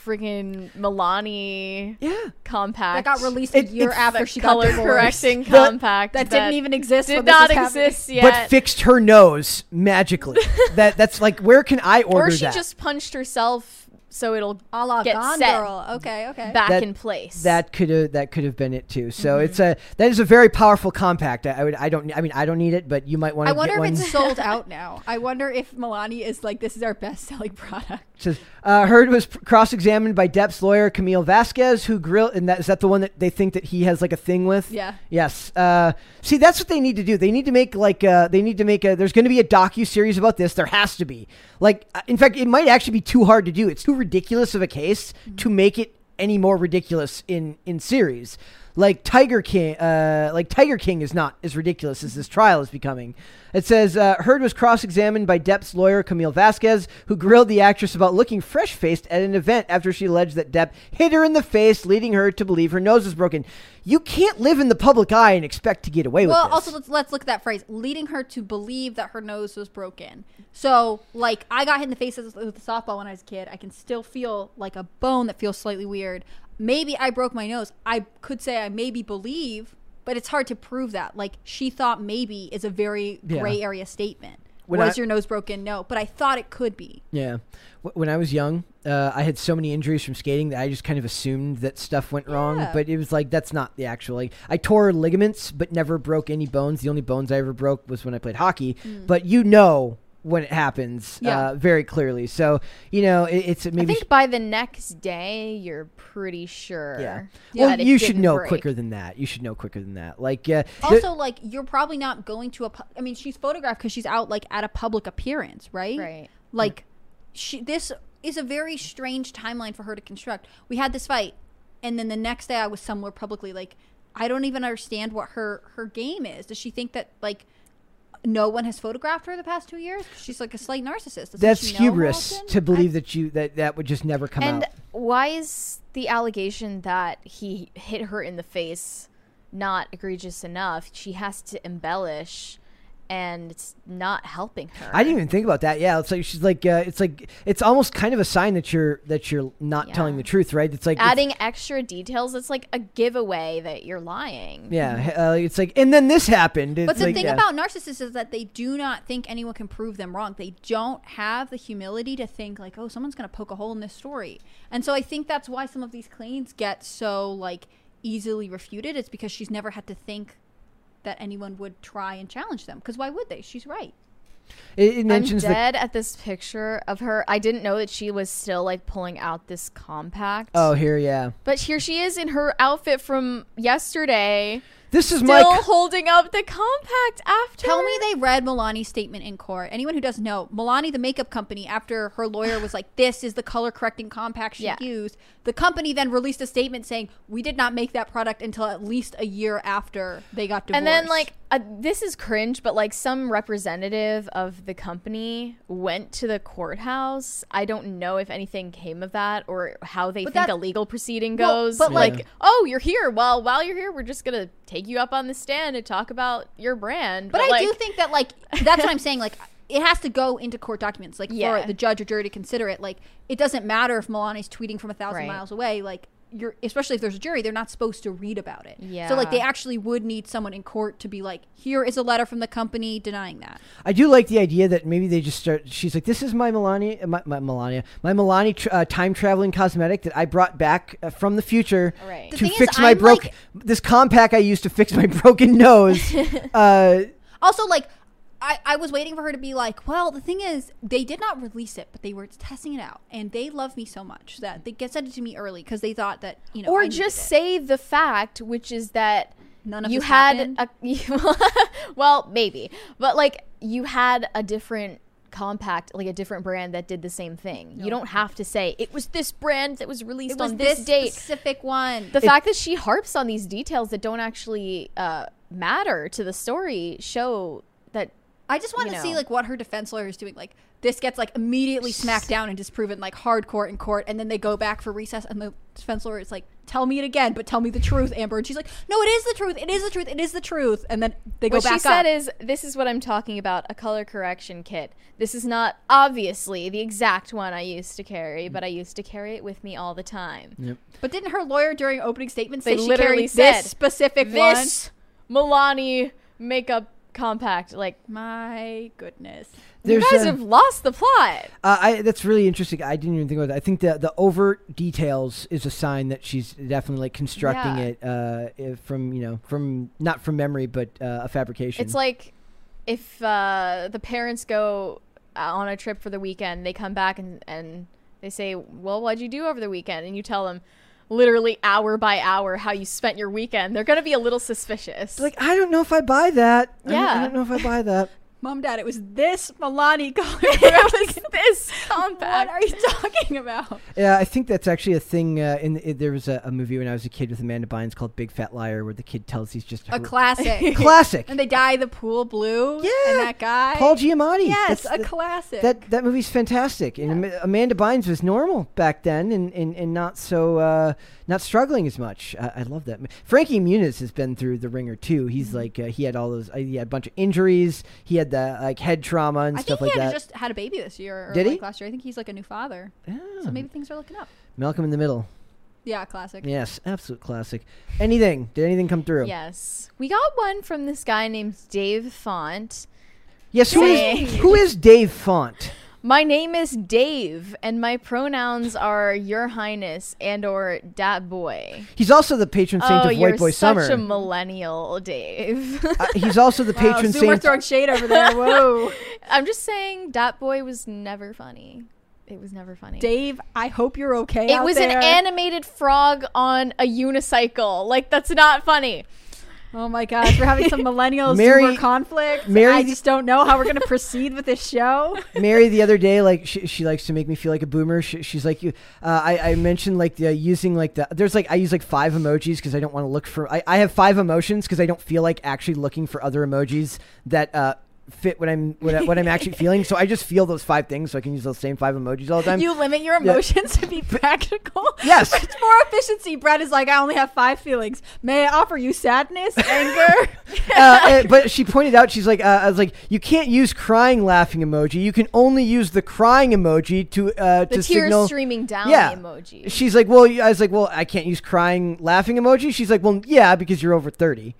freaking Milani Yeah. compact that got released It- a year it's after the she color got divorced. correcting The- compact that didn't even exist. did when this not was happening. exist yet. But fixed her nose magically. (laughs) that that's like where can I order or she that? just punched herself so it'll A la get Gone set Girl. Okay, okay. back That- in place. that could have that could have been it too. So Mm-hmm. it's a that is a very powerful compact. I, I would I don't I mean I don't need it, but you might want to I wonder get if one. it's sold (laughs) out now. I wonder if Milani is like, this is our best selling product. Says uh, Heard was cross-examined by Depp's lawyer Camille Vasquez, who grilled, and that is that the one that they think that he has like a thing with. Yeah. Yes. Uh, see, that's what they need to do. They need to make like uh, they need to make a. There's going to be a docu series about this. There has to be. Like, uh, in fact, it might actually be too hard to do. It's too ridiculous of a case to make it any more ridiculous in in series. Like Tiger King, uh, like Tiger King is not as ridiculous as this trial is becoming. It says uh, Heard was cross-examined by Depp's lawyer Camille Vasquez, who grilled the actress about looking fresh-faced at an event after she alleged that Depp hit her in the face, leading her to believe her nose was broken. You can't live in the public eye and expect to get away Well, with this. Well, also let's let's look at that phrase, leading her to believe that her nose was broken. So, like, I got hit in the face with a softball when I was a kid. I can still feel like a bone that feels slightly weird. Maybe I broke my nose. I could say I maybe believe, but it's hard to prove that. Like, she thought maybe is a very Yeah. gray area statement. When was I- your nose broken? No, but I thought it could be. Yeah. When I was young, uh, I had so many injuries from skating that I just kind of assumed that stuff went wrong. But it was like, that's not the actual. Like, I tore ligaments, but never broke any bones. The only bones I ever broke was when I played hockey. But you know when it happens Yeah. uh, very clearly. So, you know, it, it's maybe. I maybe. think by the next day, you're pretty sure. yeah. Yeah. Well, it you should didn't know break. quicker than that. You should know quicker than that. Like, uh, the- Also, like, you're probably not going to a. pu- I mean, she's photographed because she's out like at a public appearance, right? Right. Like, she. This is a very strange timeline for her to construct. We had this fight, and then the next day I was somewhere publicly. Like, I don't even understand what her her game is. Does she think that like no one has photographed her the past two years? She's like a slight narcissist. Doesn't that's she know hubris Hamilton? to believe that you that that would just never come out. And out. why is the allegation that he hit her in the face not egregious enough? She has to embellish, and it's not helping her. I didn't even think about that. Yeah, it's like she's like uh, it's like it's almost kind of a sign that you're that you're not telling the truth, right? It's like it's- adding extra details. It's like a giveaway that you're lying. yeah, uh, it's like and then this happened. It's But the like, thing yeah. about narcissists is that they do not think anyone can prove them wrong. They don't have the humility to think like, oh, someone's going to poke a hole in this story. And so I think that's why some of these claims get so like easily refuted. It's because she's never had to think that anyone would try and challenge them. Because why would they? She's right. it, it I'm mentions the dead at this picture of her. I didn't know that she was still like pulling out this compact. oh here yeah. But here she is in her outfit from yesterday, This is still my c- holding up the compact after. Tell me they read Milani's statement in court. Anyone who doesn't know, Milani, the makeup company, after her lawyer was like, "This is the color correcting compact she Yeah. used," the company then released a statement saying, "We did not make that product until at least a year after they got divorced." And then, like, uh, this is cringe, but like some representative of the company went to the courthouse. I don't know if anything came of that or how they But think a legal proceeding Well, goes. but, like, like- oh, you're here. Well, while you're here, we're just gonna take you up on the stand and talk about your brand. But, I like, do think that like that's what I'm saying. Like (laughs) it has to go into court documents, like Yeah. for the judge or jury to consider it. Like it doesn't matter if Milani's tweeting from a thousand Right. miles away. Like you're, especially if there's a jury, they're not supposed to read about it. Yeah. So like they actually would need someone in court to be like, here is a letter from the company denying that. I do like the idea that maybe they just start. She's like, "This is my Melania, my, my Melania, my Melania tr- uh, time traveling cosmetic that I brought back uh, from the future Right. To thing is, fix my broke like- this compact I used to fix my (laughs) broken nose." (laughs) uh, Also, like, I, I was waiting for her to be like, well, the thing is, they did not release it, but they were testing it out, and they love me so much that they get sent it to me early because they thought that you know, or I just it. say the fact, which is that None of you this had happened? a (laughs) well, maybe, but like you had a different compact, like a different brand that did the same thing. You don't have to say it was this brand that was released it was on this, this date. specific one. The fact that she harps on these details that don't actually uh, matter to the story show that I just want you to see like what her defense lawyer is doing. Like this gets like immediately smacked down and disproven like hard court in court, and then they go back for recess, and the defense lawyer is like, "Tell me it again, but tell me the truth, Amber." And she's like, "No, it is the truth. It is the truth. It is the truth." And then they go what back What she said up. is, "This is what I'm talking about: a color correction kit. This is not obviously the exact one I used to carry, mm. but I used to carry it with me all the time. Yep. but didn't her lawyer during opening statement They say she literally carried said, this specific This Milani makeup compact, like." My goodness. There's, you guys uh, have lost the plot. Uh, I, that's really interesting. I didn't even think about that. I think the the overt details is a sign that she's definitely like constructing Yeah. it uh, from you know from not from memory but uh, a fabrication. It's like if uh, the parents go uh, on a trip for the weekend, they come back and, and they say, Well, what'd you do over the weekend? And you tell them literally hour by hour how you spent your weekend. They're going to be a little suspicious. like I don't know if I buy that. I don't- I don't know if I buy that. (laughs) Mom, Dad, it was this Milani (laughs) color. it was this what compact. are you talking about? Yeah, I think that's actually a thing. Uh, in it, there was a, a movie when I was a kid with Amanda Bynes called Big Fat Liar, where the kid tells he's just A hor- classic. (laughs) classic. and they dye the pool blue. Yeah. And that guy. Paul Giamatti. Yes, That's a the- classic. That that movie's fantastic, and Am- Amanda Bynes was normal back then, and, and, and not so uh, not struggling as much. I, I love that. Frankie Muniz has been through the ringer too. He's Mm-hmm. like uh, he had all those. Uh, he had a bunch of injuries. He had the like head trauma and I stuff like that. just had a baby this year or Did he? last year. I think he's like a new father. Yeah. So maybe things are looking up. Malcolm in the Middle. Yeah, classic. Yes, absolute classic. Anything? Did anything come through? Yes. We got one from this guy named Dave Font. Yes. who is, who is Dave Font? My name is Dave, and my pronouns are Your Highness and or Dat Boy. He's also the patron saint oh, of you're White Boy such Summer. a millennial, Dave. Uh, he's also the (laughs) patron Sumer saint. throwing shade over there. (laughs) Whoa. I'm just saying Dat Boy was never funny. It was never funny. Dave, I hope you're okay. it out was there. an animated frog on a unicycle. Like that's not funny. Oh my gosh, we're having some (laughs) millennial Mary- conflict. Mary I just don't know how we're going to proceed with this show. (laughs) Mary the other day, like she, she likes to make me feel like a boomer. She, she's like, you. Uh, I, I mentioned like the using like the there's like I use like five emojis because I don't want to look for. I, I have five emotions because I don't feel like actually looking for other emojis that uh, fit what I'm what, I, what I'm actually (laughs) feeling. So I just feel those five things, so I can use those same five emojis all the time. You limit your emotions to be (laughs) practical. Yes. (laughs) it's more efficiency. Brett is like, I only have five feelings. May I offer you sadness, anger? uh, uh, but she pointed out, she's like, uh, I was like, you can't use crying laughing emoji. You can only use the crying emoji to uh, The to tears signal. streaming down Yeah. emoji. She's like, well, I was like, well, I can't use crying laughing emoji. She's like, well, yeah, because you're over thirty.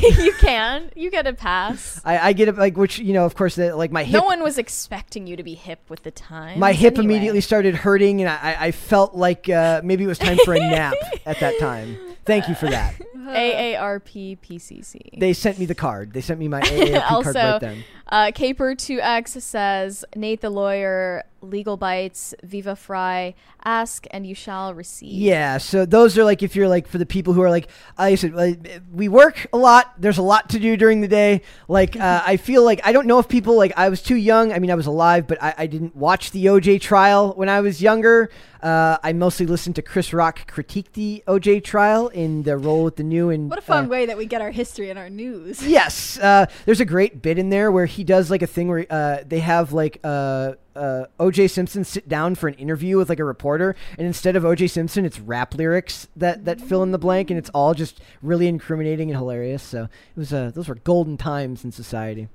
you can. You get a pass. I, I get it, like, which you know, of course, that like my hip, No one was expecting you to be hip with the time. my hip anyway. immediately started hurting, and I, I felt like uh, maybe it was time for a nap at that time. Thank you for that. (laughs) AARP PCC. They sent me the card. They sent me my AARP also, card right (laughs) then. uh, Caper2X says Nate the lawyer, legal bites, Viva Frei, ask and you shall receive. Yeah, so those are like if you're like for the people who are like I said, like, we work a lot. There's a lot to do during the day. Like uh, (laughs) I feel like I don't know if people like I was too young. I mean, I was alive, but I, I didn't watch the OJ trial when I was younger. Uh, I mostly listened to Chris Rock critique the OJ trial in the Roll with the New and What a fun uh, way that we get our history and our news. Yes, uh, there's a great bit in there where he does like a thing where uh, they have like uh, uh, O.J. Simpson sit down for an interview with like a reporter, and instead of O.J. Simpson, it's rap lyrics that that fill in the blank, and it's all just really incriminating and hilarious. So it was uh, those were golden times in society.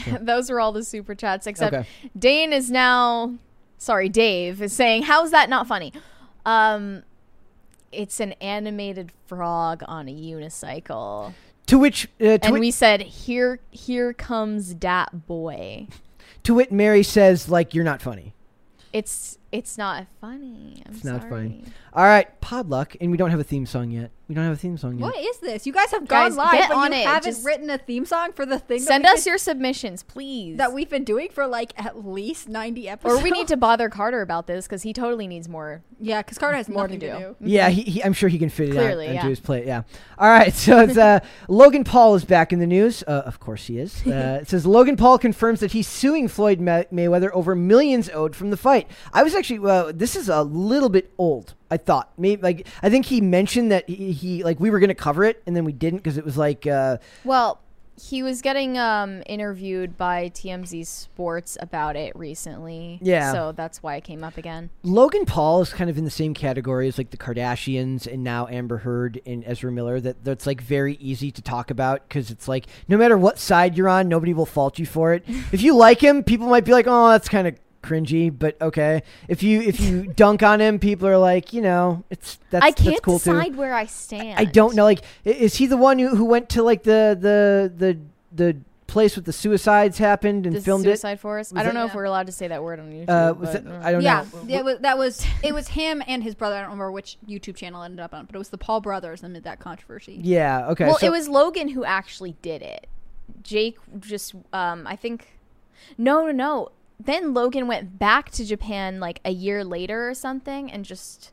(laughs) Those are all the super chats, except Okay. Dane is now. Sorry, Dave is saying, "How's that not funny?" Um, it's an animated frog on a unicycle, To which uh, to, and we said, "Here, here comes dat boy." (laughs) to wit, Mary says like you're not funny. It's it's not funny. I'm It's not sorry. funny. All right, Podluck, and we don't have a theme song yet. We don't have a theme song yet. What is this? You guys have Guys, gone live, get but on you it. haven't Just written a theme song for the thing. that Send we've us been- your submissions, please. that we've been doing for like at least ninety episodes. or we need to bother Carter about this because he totally needs more. yeah, because Carter has More to nothing to do. do. Yeah, he, he, I'm sure he can fit it Clearly, out into yeah. his plate. Yeah. All right. (laughs) So it's uh, Logan Paul is back in the news. Uh, of course he is. Uh, (laughs) it says Logan Paul confirms that he's suing Floyd May- Mayweather over millions owed from the fight. I was actually uh, this is a little bit old. I thought maybe like I think he mentioned that he, he like we were gonna cover it and then we didn't because it was like uh, Well, he was getting um, interviewed by TMZ Sports about it recently. Yeah. So that's why it came up again. Logan Paul is kind of in the same category as like the Kardashians and now Amber Heard and Ezra Miller. That that's like very easy to talk about because it's like no matter what side you're on, nobody will fault you for it. (laughs) if you like him, people might be like, "Oh, that's kind of cringy," but okay. If you if you (laughs) dunk on him, people are like, you know, it's that's I can't cool too. decide where I stand. I don't know. Like, is he the one who, who went to like the the the the place with the suicides happened and The filmed Suicide Forest. Was I don't it- know if we're allowed to say that word on YouTube. Uh, was but, that, I don't yeah, know. yeah, wa- that was it. Was him and his brother. I don't remember which YouTube channel it ended up on, but it was the Paul brothers amid that controversy. Yeah. Okay. well, so- it was Logan who actually did it. Jake just, um, I think, no, no, no. Then Logan went back to Japan like a year later or something, and just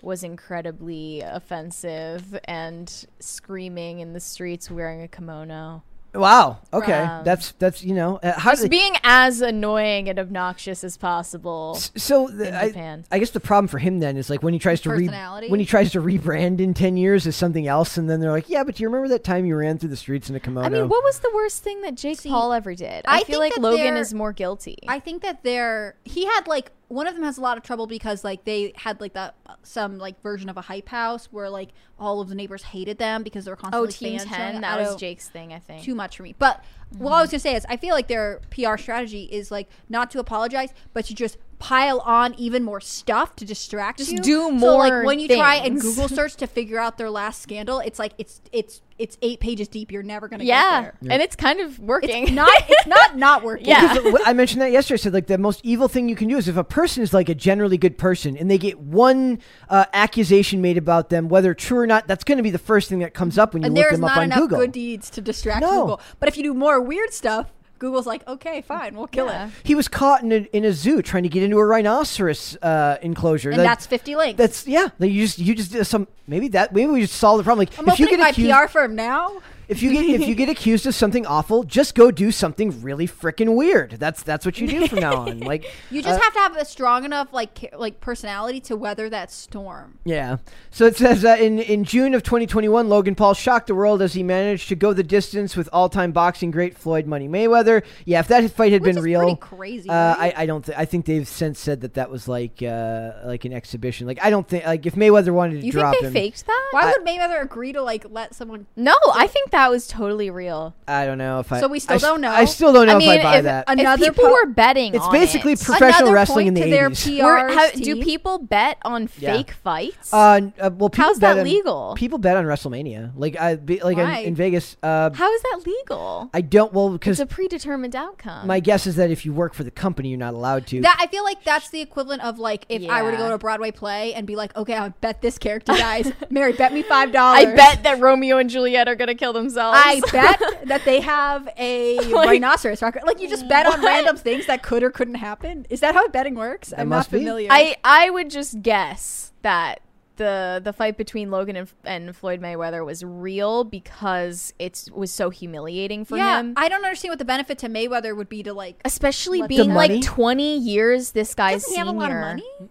was incredibly offensive and screaming in the streets wearing a kimono. Wow. Okay. Um, that's that's you know uh, how Just being as annoying and obnoxious as possible. so the, in I, Japan. I guess the problem for him then is like when he tries to re- when he tries to rebrand in ten years as something else, and then they're like, yeah, but do you remember that time you ran through the streets in a kimono? I mean, what was the worst thing that Jake See, Paul ever did? I, I feel like Logan is more guilty. I think that they're he had like one of them has a lot of trouble because like they had like that uh, some like version of a hype house where like all of the neighbors hated them because they were constantly oh, constantly Team Ten. That was Jake's thing, I think. too much for me. But what I was mm-hmm. gonna say is, I feel like their PR strategy is like not to apologize, but to just pile on even more stuff to distract Just you. do So more like when you try and. Google (laughs) search to figure out their last scandal, it's like it's it's it's eight pages deep. You're never gonna yeah, get there. and it's kind of working. It's not. It's (laughs) not not working. Yeah. Because I mentioned that yesterday. I said like the most evil thing you can do is if a person is like a generally good person and they get one uh, accusation made about them, whether true or not, that's going to be the first thing that comes up when you and look there's them up on Google. There is not on enough Google. good deeds to distract No. Google. But if you do more weird stuff, Google's like, okay, fine, we'll kill Yeah. it. he was caught in a, in a zoo trying to get into a rhinoceros uh, enclosure. And That- that's 50 links. That's yeah. You just you just did some maybe that maybe we just solve the problem. Like I'm if you opening get my accused, PR firm now. If you get if you get (laughs) accused of something awful, just go do something really freaking weird. That's that's what you do from now on. Like (laughs) You just uh, have to have a strong enough like like personality to weather that storm. Yeah. So it says uh, in in June of 2021, Logan Paul shocked the world as he managed to go the distance with all-time boxing great Floyd Money Mayweather. Yeah, if that fight had Which been is real, crazy, Uh, right? I I don't think I think they've since said that that was like uh like an exhibition. Like I don't think like if Mayweather wanted to you drop think they him, faked that? Why I- would Mayweather agree to like let someone? no, I think that was totally real. I don't know if I. So we still I s- don't know? I still don't know I mean, if I buy if, that. if Another people po- were betting, It's on basically it, professional Another wrestling in the to 80s. Were- PR's how- do people bet on Yeah. fake fights? Uh, uh, well, How's that on- legal? People bet on WrestleMania, like I be, like in, in Vegas. Uh, How is that legal? I don't well It's because a predetermined outcome. my guess is that if you work for the company, you're not allowed to. That I feel like that's the equivalent of like if I were to go to a Broadway play and be like, okay, I bet this character dies. (laughs) Mary, bet me five dollars. I bet that Romeo and Juliet are gonna kill themselves. I bet (laughs) that they have a (laughs) Like- rhinoceros record. Like you just bet on random things that could or couldn't happen. Is that how betting works? I'm must not be. familiar. I I would just guess that the the fight between Logan and, and Floyd Mayweather was real because it was so humiliating for yeah, him. I don't understand what the benefit to Mayweather would be to like. Especially being like 20 years this guy's Doesn't he have senior. a lot of money?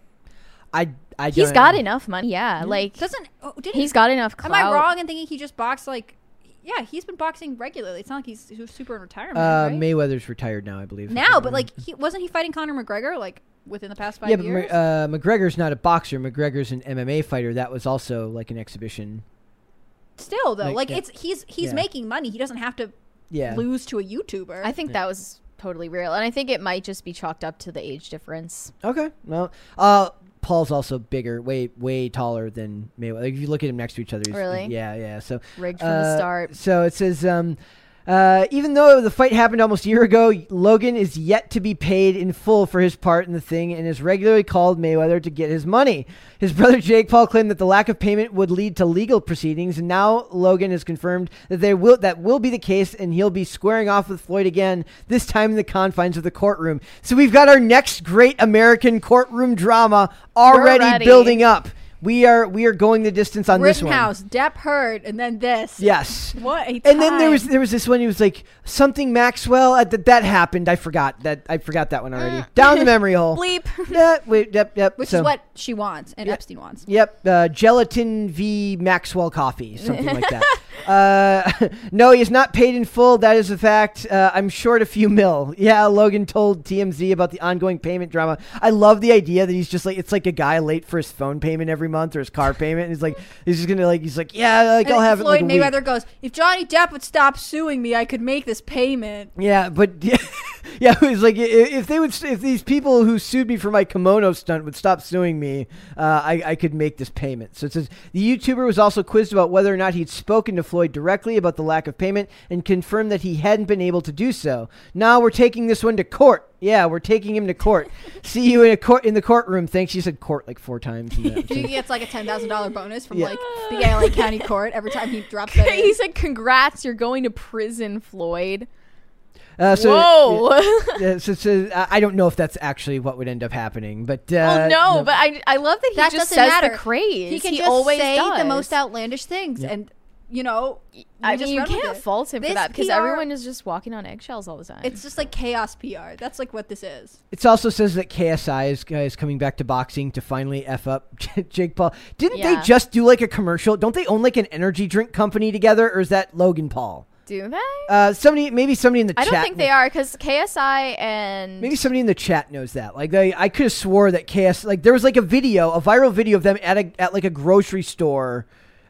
I I he's got enough money, yeah. Like Doesn't oh, did he's got enough Am. I wrong in thinking he just boxed like? Yeah, he's been boxing regularly. It's not like he's, he's super in retirement. Uh, right? Mayweather's retired now, I believe. now, but like he wasn't he fighting Conor McGregor like within the past five yeah, but Ma- years? uh, McGregor's not a boxer. McGregor's an MMA fighter. That was also like an exhibition. Still though, like, like, yeah. it's he's he's Yeah. making money. He doesn't have to Yeah. lose to a YouTuber. I think that was totally real. And I think it might just be chalked up to the age difference. Okay. Well, uh, Paul's also bigger, way way taller than Mayweather. Like, if you look at him next to each other, he's, Really? yeah, yeah. So Rigged from the uh, start. So it says, um, uh, even though the fight happened almost a year ago, Logan is yet to be paid in full for his part in the thing and has regularly called Mayweather to get his money. His brother Jake Paul claimed that the lack of payment would lead to legal proceedings, and now Logan has confirmed that they will that will be the case, and he'll be squaring off with Floyd again, this time in the confines of the courtroom. So we've got our next great American courtroom drama already building up. We are we are going the distance on this one. Rittenhouse, Depp Heard, and then this. Yes. What a time. And then there was there was this one. He was like something Maxwell. Uh, that that happened. I forgot that. I forgot that one already. Down the memory hole. (laughs) Bleep. (laughs) Yeah, wait, yep, yep. which so- is what she wants and Yep. Epstein wants. Yep, uh, gelatin v Maxwell coffee, something like that. (laughs) Uh, (laughs) no, he is not paid in full. That is a fact. Uh, I'm short a few mil. Yeah, Logan told TMZ about the ongoing payment drama. I love the idea that he's just like it's like a guy late for his phone payment every month or his car payment. And he's like he's just gonna like he's like yeah like I'll And have it Floyd like. Mayweather goes, if Johnny Depp would stop suing me, I could make this payment. Yeah, but (laughs) yeah, it was like if they would, if these people who sued me for my kimono stunt would stop suing me, uh, I, I could make this payment. So it says the YouTuber was also quizzed about whether or not he'd spoken to Floyd directly about the lack of payment and confirmed that he hadn't been able to do so. Now we're taking this one to court. Yeah, we're taking him to court. (laughs) See you in a court in the courtroom. Thanks. She said court like four times. (laughs) in that He gets like a ten thousand dollar bonus from Yeah. like the LA County (laughs) Court every time he drops it. he said, "Congrats, you're going to prison, Floyd." Uh, so, Whoa! yeah, so, so I I don't know if that's actually what would end up happening, but uh, oh no, but I I love that he That just doesn't says matter. the craze. He can just always say does. the most outlandish things, Yeah. and you know, I mean, you can't fault him for that because PR everyone is just walking on eggshells all the time. It's just like chaos PR. That's like what this is. It also says that KSI is, uh, is coming back to boxing to finally f up (laughs) Jake Paul. Didn't they just do like a commercial? Don't they own like an energy drink company together, or is that Logan Paul? Do they? Uh, somebody, maybe somebody in the I chat. I don't think they are because KSI and Maybe somebody in the chat knows that. Like, they, I could have swore that KS, like, there was like a video, a viral video of them at a at like a grocery store,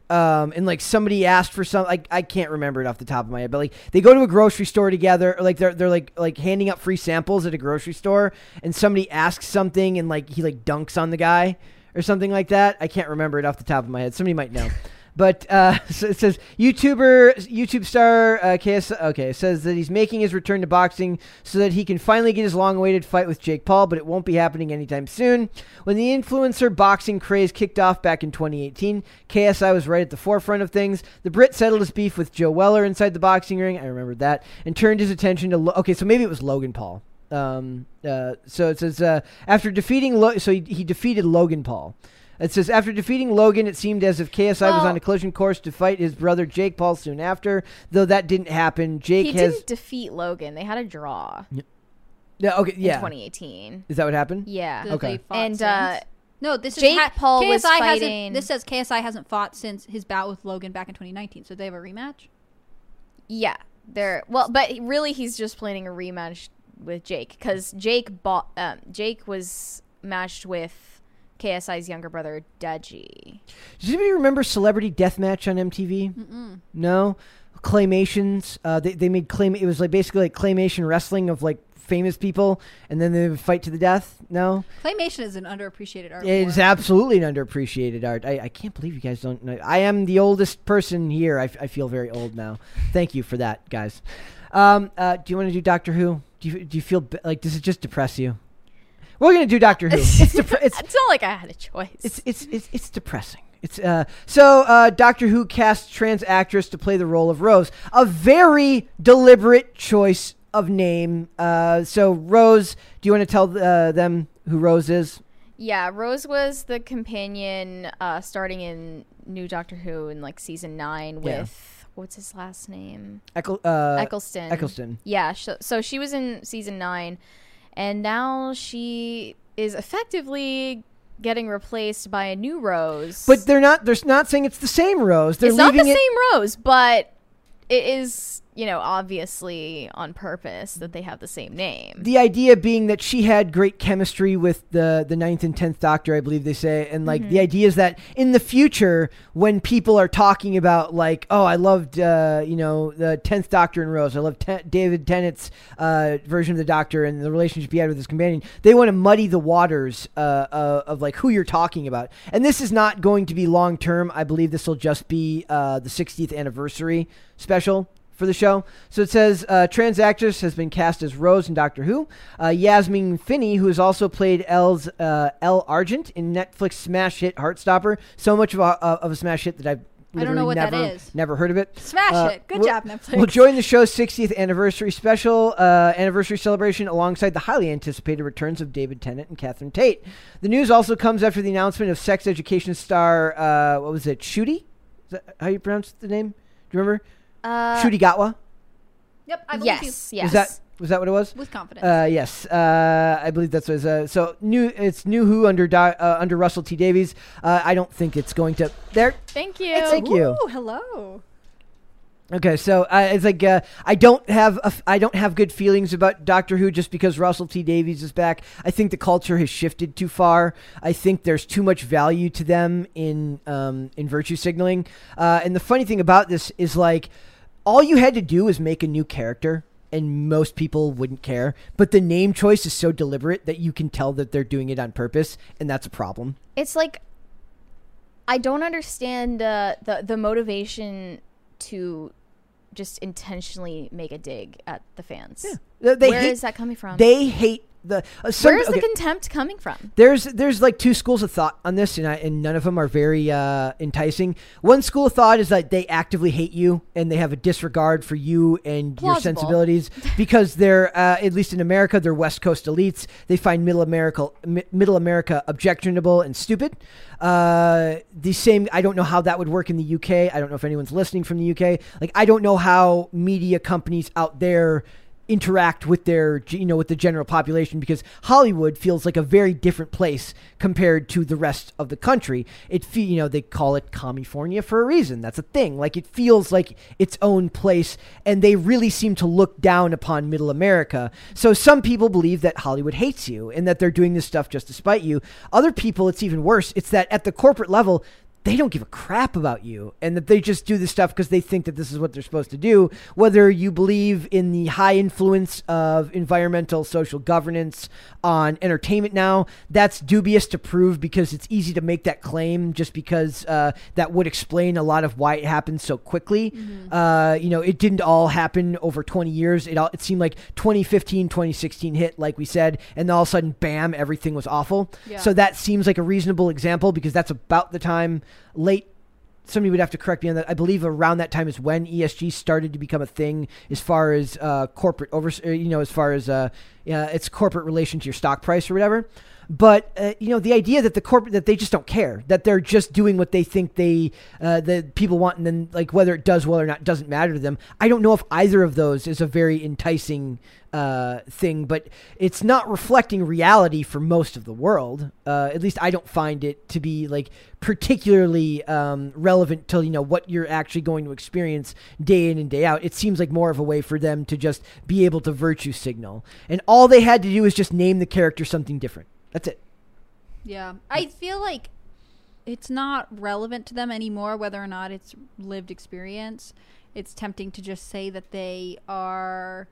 um, and like somebody asked for some, like, I can't remember it off the top of my head, but like they go to a grocery store together, or like they're they're like like handing out free samples at a grocery store, and somebody asks something, and like he like dunks on the guy or something like that. I can't remember it off the top of my head. Somebody might know. But uh, (laughs) so it says YouTuber, YouTube star uh, KS. Okay, says that he's making his return to boxing so that he can finally get his long-awaited fight with Jake Paul, but it won't be happening anytime soon. When the influencer boxing craze kicked off back in 2018, KSI was right at the forefront of things. The Brit settled his beef with Joe Weller inside the boxing ring. I remember that, and turned his attention to. Lo- okay, so maybe it was Logan Paul. Um, uh, so it says uh, after defeating, Lo- so he, he defeated Logan Paul. It says after defeating Logan, it seemed as if KSI was on a collision course to fight his brother Jake Paul soon after. Though that didn't happen, Jake he has. didn't defeat Logan. They had a draw Yeah, okay, in yeah. 2018. Is that what happened? Yeah, that Okay. they and uh, no, this Jake is ha- Paul KSI was hasn't. fighting- This says KSI hasn't fought since his bout with Logan back in 2019. So they have a rematch. yeah, they're well, but really he's just planning a rematch with Jake because Jake bought um, Jake was matched with KSI's younger brother Deji. Does anybody remember Celebrity Deathmatch on MTV? Mm-mm. No. Claymations. Uh, they they made claim. It was like basically like claymation wrestling of like famous people, and then they would fight to the death. No. Claymation is an underappreciated art. It is absolutely an underappreciated art. I, I can't believe you guys don't know. I am the oldest person here. I, f- I feel very old now. Thank you for that, guys. Um, uh, do you want to do Doctor Who? Do you, do you feel like does it just depress you? We're gonna do Doctor Who. It's, (laughs) depre- it's It's not like I had a choice. it's it's it's, it's depressing. It's uh so uh Doctor Who cast trans actress to play the role of Rose. A very deliberate choice of name. Uh so Rose, do you want to tell uh, them who Rose is? Yeah, Rose was the companion uh, starting in New Doctor Who in like season nine Yeah. with what's his last name? Eccl- uh, Eccleston. Eccleston. Yeah, sh- so she was in season nine, and now she is effectively getting replaced by a new Rose. But they're not they're not saying it's the same Rose. They're it's not the it same Rose, but it is, you know, obviously on purpose that they have the same name. the idea being that she had great chemistry with the the ninth and tenth Doctor, I believe they say, and like Mm-hmm. the idea is that in the future, when people are talking about like, oh, I loved uh, you know the tenth Doctor and Rose, I love Ten- David Tennant's uh, version of the Doctor and the relationship he had with his companion, they want to muddy the waters uh, uh, of like who you're talking about, and this is not going to be long term. I believe this will just be uh, the 60th anniversary special for the show. So it says uh, trans actress has been cast as Rose in Doctor Who. Uh, Yasmin Finney, who has also played Elle's uh, Elle Argent in Netflix smash hit Heartstopper. So much of a, uh, of a smash hit that I've I don't know what that never, is. Never heard of it. Smash Uh, it. Good we'll- job, Netflix. We'll join the show's 60th anniversary special uh, anniversary celebration alongside the highly anticipated returns of David Tennant and Catherine Tate. The news also comes after the announcement of sex education star uh, what was it, Ncuti? Is that how you pronounce the name? Do you remember? Uh, Ncuti Gatwa. yep, I believe yes, you. yes. Was that was that what it was? With confidence. Uh, yes, uh, I believe that's what it is. Uh, so new, it's new Who under Di- uh, under Russell T Davies. Uh, I don't think it's going to. There, Thank you. Thank you. Hello. Okay, so uh, it's like uh, I don't have a f- I don't have good feelings about Doctor Who just because Russell T Davies is back. I think the culture has shifted too far. I think there's too much value to them in um, in virtue signaling. Uh, and the funny thing about this is like all you had to do is make a new character. And most people wouldn't care, but the name choice is so deliberate that you can tell that they're doing it on purpose, and that's a problem. It's like I don't understand uh, the the motivation to just intentionally make a dig at the fans. They- They Where hate, is that coming from? They hate the. Uh, some, Where is okay. the contempt coming from? There's there's like two schools of thought on this, and I, and none of them are very uh, enticing. One school of thought is that they actively hate you and they have a disregard for you and your sensibilities (laughs) because they're uh, at least in America they're West Coast elites. They find Middle America mi- Middle America objectionable and stupid. Uh, the same. I don't know how that would work in the UK. I don't know if anyone's listening from the UK. Like I don't know how media companies out there interact with their you know with the general population because Hollywood feels like a very different place compared to the rest of the country. It fe- you know they call it California for a reason. That's a thing. Like it feels like its own place and they really seem to look down upon middle America. So some people believe that Hollywood hates you and that they're doing this stuff just to spite you. Other people it's even worse. It's that at the corporate level they don't give a crap about you and that they just do this stuff because they think that this is what they're supposed to do. Whether you believe in the high influence of environmental social governance on entertainment now that's dubious to prove because it's easy to make that claim just because uh, that would explain a lot of why it happened so quickly. Uh, you know it didn't all happen over 20 years. It, all, it seemed like 2015 2016 hit like we said and then all of a sudden bam everything was awful. Yeah. so that seems like a reasonable example because that's about the time late somebody would have to correct me on that. I believe around that time is when esg started to become a thing as far as uh, corporate over uh, you know as far as uh, yeah, its corporate relation to your stock price or whatever but uh, you know the idea that the corporate that they just don't care that they're just doing what they think they uh, the people want and then like whether it does well or not doesn't matter to them i don't know if either of those is a very enticing uh, thing, but it's not reflecting reality for most of the world. Uh, at least I don't find it to be like particularly um, relevant to you know what you're actually going to experience day in and day out. It seems like more of a way for them to just be able to virtue signal, and all they had to do is just name the character something different. That's it. Yeah. I feel like it's not relevant to them anymore whether or not it's lived experience. It's tempting to just say that they are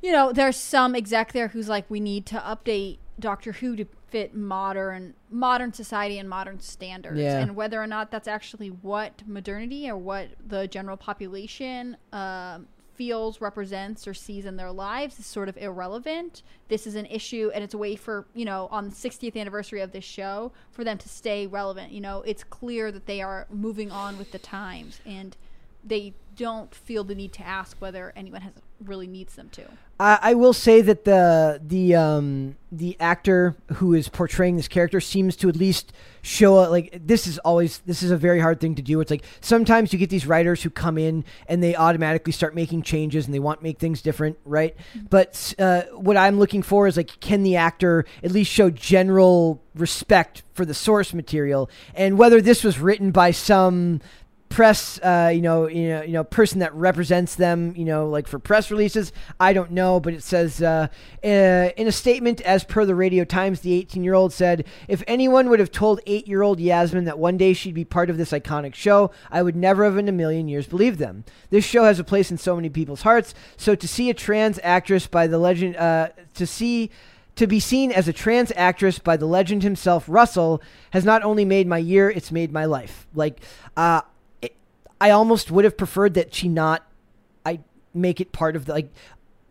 you know, there's some exec there who's like we need to update Doctor Who to fit modern modern society and modern standards Yeah. and whether or not that's actually what modernity or what the general population um, feels represents or sees in their lives is sort of irrelevant. This is an issue and it's a way for you know on the 60th anniversary of this show for them to stay relevant. You know it's clear that they are moving on with the times and they don't feel the need to ask whether anyone has really needs them to I, I will say that the the um, the actor who is portraying this character seems to at least show a, like this is always this is a very hard thing to do. It's like sometimes you get these writers who come in and they automatically start making changes and they want to make things different, right? But uh, what I'm looking for is like can the actor at least show general respect for the source material and whether this was written by some press uh, you know you know you know person that represents them you know like for press releases. I don't know but it says uh, uh, in a statement as per the radio times the 18 year old said if anyone would have told 8 year old yasmin that one day she'd be part of this iconic show i would never have in a million years believed them. This show has a place in so many people's hearts. So to see a trans actress by the legend uh, to see to be seen as a trans actress by the legend himself, Russell, has not only made my year, it's made my life. Like, uh, I almost would have preferred that she not, I make it part of the, like,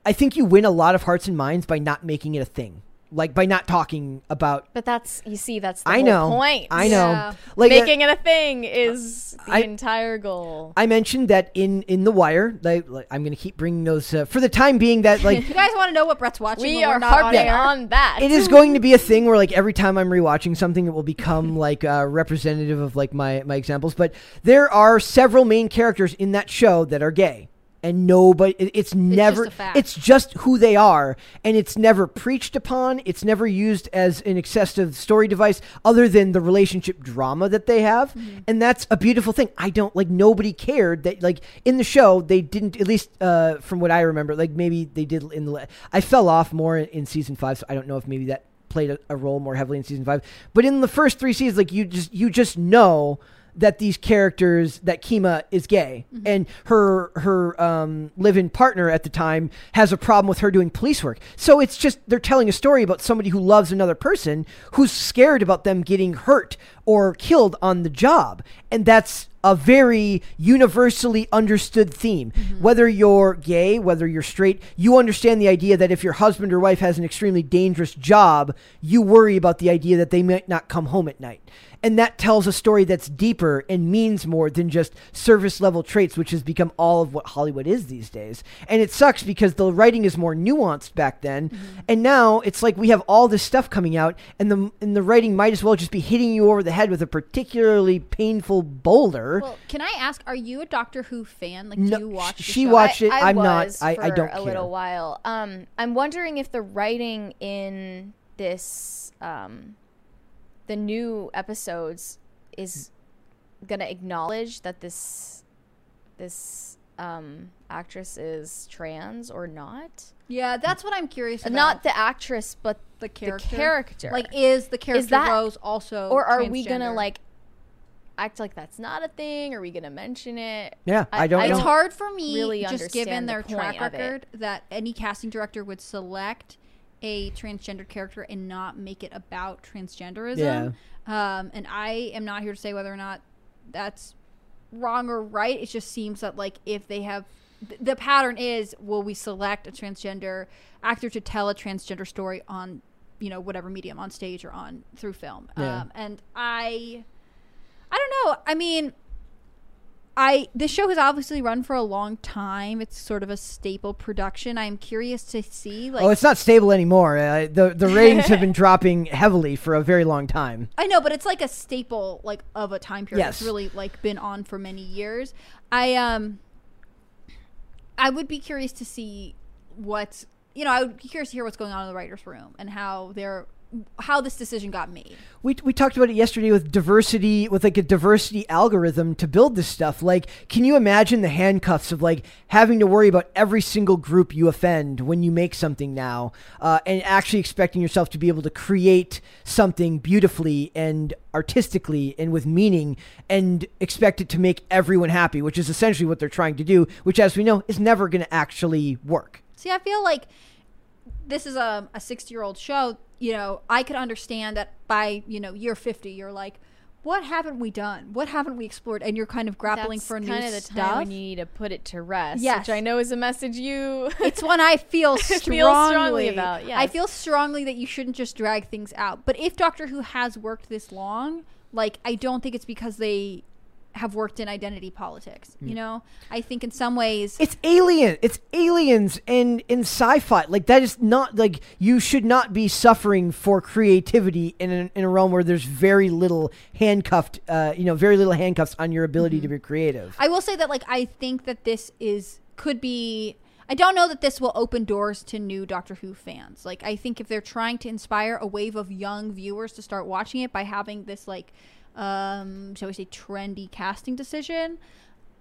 I think you win a lot of hearts and minds by not making it a thing. Like, by not talking about, But that's you see that's the I whole know, point. I know. Yeah. Like, uh, Making it a thing is the I- entire goal. I mentioned that in, in The Wire, like, like, I'm going to keep bringing those, uh, for the time being that, like, (laughs) you guys want to know what Brett's watching we we're are not on harping on that. it is (laughs) going to be a thing where like every time I'm rewatching something, it will become (laughs) like uh, representative of like my my examples. But there are several main characters in that show that are gay. And nobody it- it's never a fact. it's just who they are and it's never preached upon it's never used as an excessive story device other than the relationship drama that they have Mm-hmm. and that's a beautiful thing i don't like nobody cared that like in the show they didn't at least uh from what i remember like maybe they did in the i fell off more in season five so i don't know if maybe that played a, a role more heavily in season five but in the first three seasons like you just you just know that these characters that Kima is gay and her her um, live-in partner at the time has a problem with her doing police work. So it's just they're telling a story about somebody who loves another person who's scared about them getting hurt or killed on the job, and that's a very universally understood theme. Whether you're gay, whether you're straight, you understand the idea that if your husband or wife has an extremely dangerous job, you worry about the idea that they might not come home at night. And that tells a story that's deeper and means more than just service level traits, which has become all of what Hollywood is these days. And it sucks because the writing is more nuanced back then. And now it's like we have all this stuff coming out, and the, and the writing might as well just be hitting you over the head with a particularly painful boulder. Well, can I ask, are you a Doctor Who fan? Like, No, do you watch? sh- she show? watched it. I I'm not- I- I don't a care. little while. Um, I'm wondering if the writing in this, um, the new episodes, is gonna acknowledge that this, this um, actress is trans or not. Yeah, that's what I'm curious about. Not the actress, but the character. The character. Like, is the character that- Rose also, or are we gonna like act like that's not a thing? Are we gonna mention it? Yeah, I don't I know. It's hard for me, really just given understand the their track point of it. record, that any casting director would select a transgender character and not make it about transgenderism. Um, and I am not here to say whether or not that's wrong or right. It just seems that like if they have th- the pattern is will we select a transgender actor to tell a transgender story on you know whatever medium on stage or on through film Yeah. um, and i i don't know i mean I this show has obviously run for a long time. It's sort of a staple production. I'm curious to see like oh, it's not stable anymore. Uh, the the (laughs) ratings have been dropping heavily for a very long time. I know, but it's like a staple like of a time period. Yes. It's really like been on for many years. I um I would be curious to see what's you know, I would be curious to hear what's going on in the writers' room and how they're how this decision got made. We, we talked about it yesterday with diversity, with like a diversity algorithm to build this stuff. Like, can you imagine the handcuffs of like having to worry about every single group you offend when you make something now, uh, and actually expecting yourself to be able to create something beautifully and artistically and with meaning and expect it to make everyone happy, which is essentially what they're trying to do, which, as we know, is never going to actually work. See, I feel like this is a a 60 year old show. You know, I could understand that by you know year 50, you're like, what haven't we done? What haven't we explored? And you're kind of grappling That's for new kind of the stuff. time when you need to put it to rest. Yes. which I know is a message you. (laughs) it's one I (laughs) feel strongly, strongly about, I feel strongly that you shouldn't just drag things out. But if Doctor Who has worked this long, like I don't think it's because they have worked in identity politics. You know, I think in some ways It's alien. It's aliens in in sci-fi. Like that is not like you should not be suffering for creativity in a, in a realm where there's very little handcuffed, uh, you know, very little handcuffs on your ability to be creative. I will say that like I think that this is could be I don't know that this will open doors to new Doctor Who fans. Like I think if they're trying to inspire a wave of young viewers to start watching it by having this like um shall we say trendy casting decision,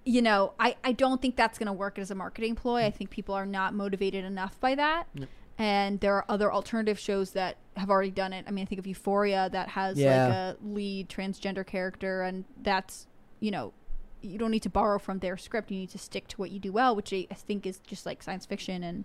you know, I I don't think that's going to work as a marketing ploy. I think people are not motivated enough by that. And there are other alternative shows that have already done it. I mean, I think of Euphoria that has Yeah. like a lead transgender character and that's, you know, you don't need to borrow from their script. You need to stick to what you do well, which I I think is just like science fiction and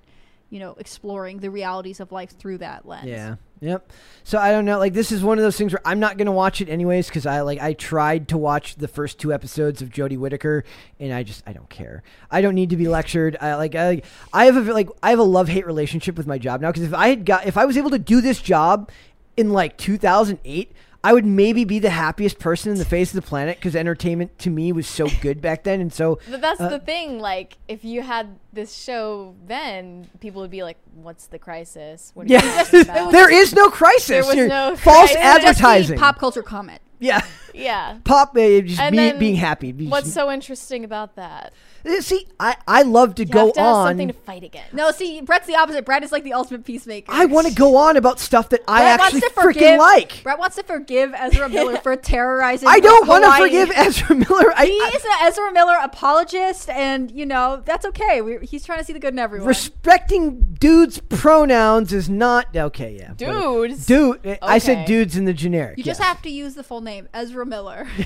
you know exploring the realities of life through that lens. Yeah. Yep. So I don't know. Like this is one of those things where I'm not gonna watch it anyways because I like I tried to watch the first two episodes of Jodie Whittaker and I just I don't care. I don't need to be lectured. I like I I have a like I have a love hate relationship with my job now because if I had got if I was able to do this job in like 2008. I would maybe be the happiest person in the face of the planet because entertainment to me was so good back then, and so But that's Uh, the thing. Like, if you had this show then, people would be like, "What's the crisis? What are yeah, talking (laughs) about?" there is no crisis. There was You're- no false crisis. Just advertising. pop culture comment. yeah. Yeah. (laughs) Pop, uh, just And me then being happy. What's so interesting about that? Uh, See, I, I love to You go have to have on. something to fight against. No, see, Brett's the opposite. Brett is like the ultimate peacemaker. I want to go on about stuff that I Brett actually wants to freaking forgive, like. Brett wants to forgive Ezra (laughs) Miller for terrorizing. I don't want to forgive Ezra Miller. I, He I- is an Ezra Miller apologist, and you know that's okay. we he's trying to see the good in everyone. respecting dudes' pronouns is not okay. Yeah. Dudes. Dude, I said Okay. dudes in the generic. you just yes. have to use the full name, Ezra Miller. (laughs)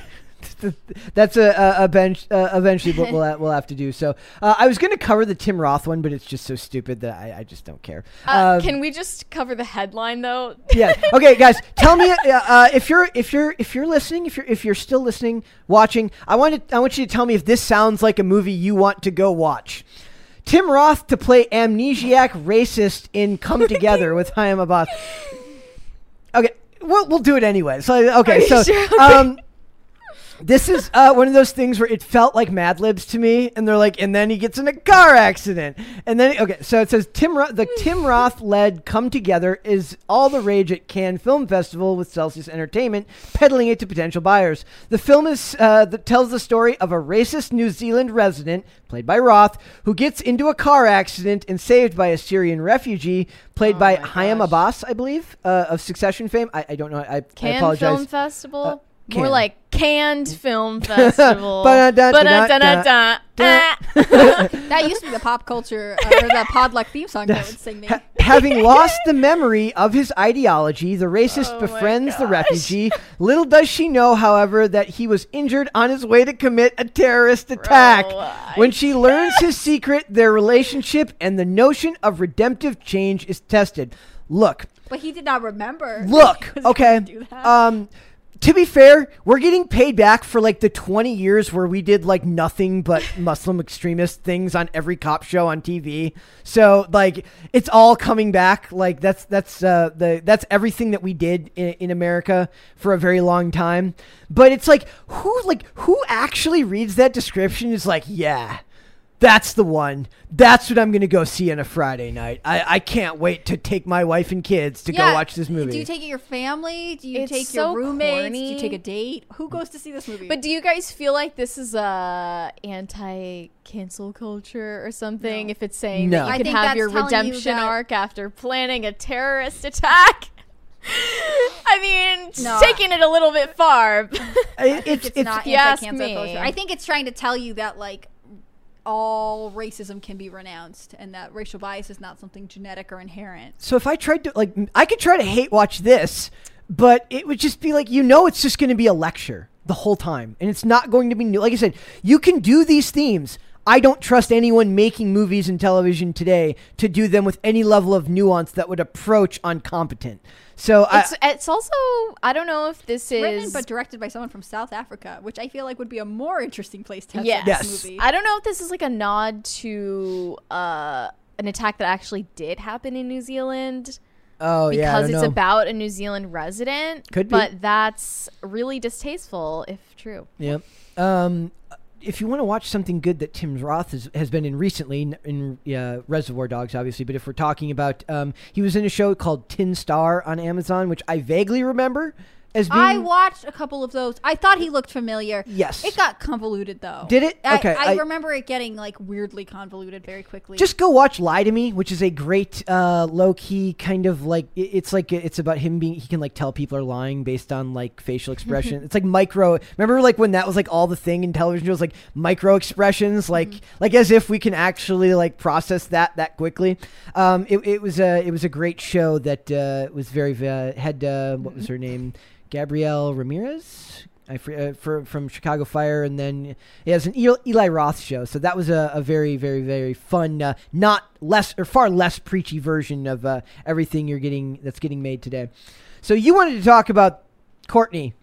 That's a, a, a bench. Uh, eventually, what we'll (laughs) ha- we'll have to do. So uh, I was going to cover the Tim Roth one, but it's just so stupid that I, I just don't care. Uh, Um, can we just cover the headline though? yeah. Okay, (laughs) guys, tell me uh, uh, if you're if you're if you're listening, if you're if you're still listening, watching. I want to I want you to tell me if this sounds like a movie you want to go watch. Tim Roth to play amnesiac racist in Come (laughs) Together with Hiam Abbass. Okay, we'll we'll do it anyway. So okay, so sure? (laughs) Um. This is uh, one of those things where it felt like Mad Libs to me, and they're like, and then he gets in a car accident, and then okay, so it says Tim Ro- the Tim (laughs) Roth led "Come Together" is all the rage at Cannes Film Festival with Celsius Entertainment peddling it to potential buyers. The film is uh, that tells the story of a racist New Zealand resident played by Roth who gets into a car accident and saved by a Syrian refugee played Oh by Hiam. Abbass, I believe, uh, of Succession fame. I, I don't know. I, I Cannes apologize. Film Festival. More like Canned Film (laughs) Festival. (laughs) That used to be the pop culture uh, or the Podluck theme song that would sing me. Ha- having (laughs) lost the memory of his ideology, the racist Oh befriends the refugee. Little does she know, however, that he was injured on his way to commit a terrorist attack. I when she learns his secret, their relationship and the notion of redemptive change is tested. Look, But he did not remember. look, okay. do that. Um, to be fair, we're getting paid back for like the 20 years where we did like nothing but (laughs) Muslim extremist things on every cop show on TV. So like it's all coming back. Like that's that's uh the that's everything that we did in, in America for a very long time. But it's like who like who actually reads that description is like, yeah. That's the one. That's what I'm going to go see on a Friday night. I, I can't wait to take my wife and kids to go watch this movie. Do you take it your family? Do you It's take so your roommates? Do you take a date? Who goes to see this movie? But do you guys feel like this is a anti-cancel culture or something? No. If it's saying No. that you I could think have that's your telling you redemption that- arc after planning a terrorist attack. (laughs) I mean, No. taking it a little bit far. It- I it's, it's, it's, not you anti-cancel me. culture. I think it's trying to tell you that like all racism can be renounced and that racial bias is not something genetic or inherent. so if I tried to like I could try to hate watch this, but it would just be like you know it's just going to be a lecture the whole time and it's not going to be new. Like I said, you can do these themes. I don't trust anyone making movies and television today to do them with any level of nuance that would approach uncompetent. So it's I, it's also I don't know if this Written is but directed by someone from South Africa, which I feel like would be a more interesting place to have Yes. yes. Yes. this movie. I don't know if this is like a nod to uh, an attack that actually did happen in New Zealand oh yeah, I because don't it's know. about a New Zealand resident. Could be. but that's really distasteful if true. Yep. Um, if you want to watch something good that Tim Roth has, has been in recently, in, uh, Reservoir Dogs, obviously, but if we're talking about, um, he was in a show called Tin Star on Amazon, which I vaguely remember as being. I watched a couple of those. I thought he looked familiar. Yes. It got convoluted though. Did it? I, Okay, I, I- remember it getting like weirdly convoluted very quickly. just go watch Lie to Me, which is a great uh, low key kind of like it's like it's about him being he can like tell people are lying based on like facial (laughs) expression. it's like micro. Remember like when that was like all the thing in television shows like micro expressions, like like as if we can actually like process that that quickly. Um, it, it was a it was a great show that uh, was very uh, had uh, what was her name Gabrielle Ramirez. I fr- uh, for, from Chicago Fire, and then it has an Eli, Eli Roth show. So that was a, a very, very, very fun, uh, not less or far less preachy version of uh, everything you're getting that's getting made today. So you wanted to talk about Courtney?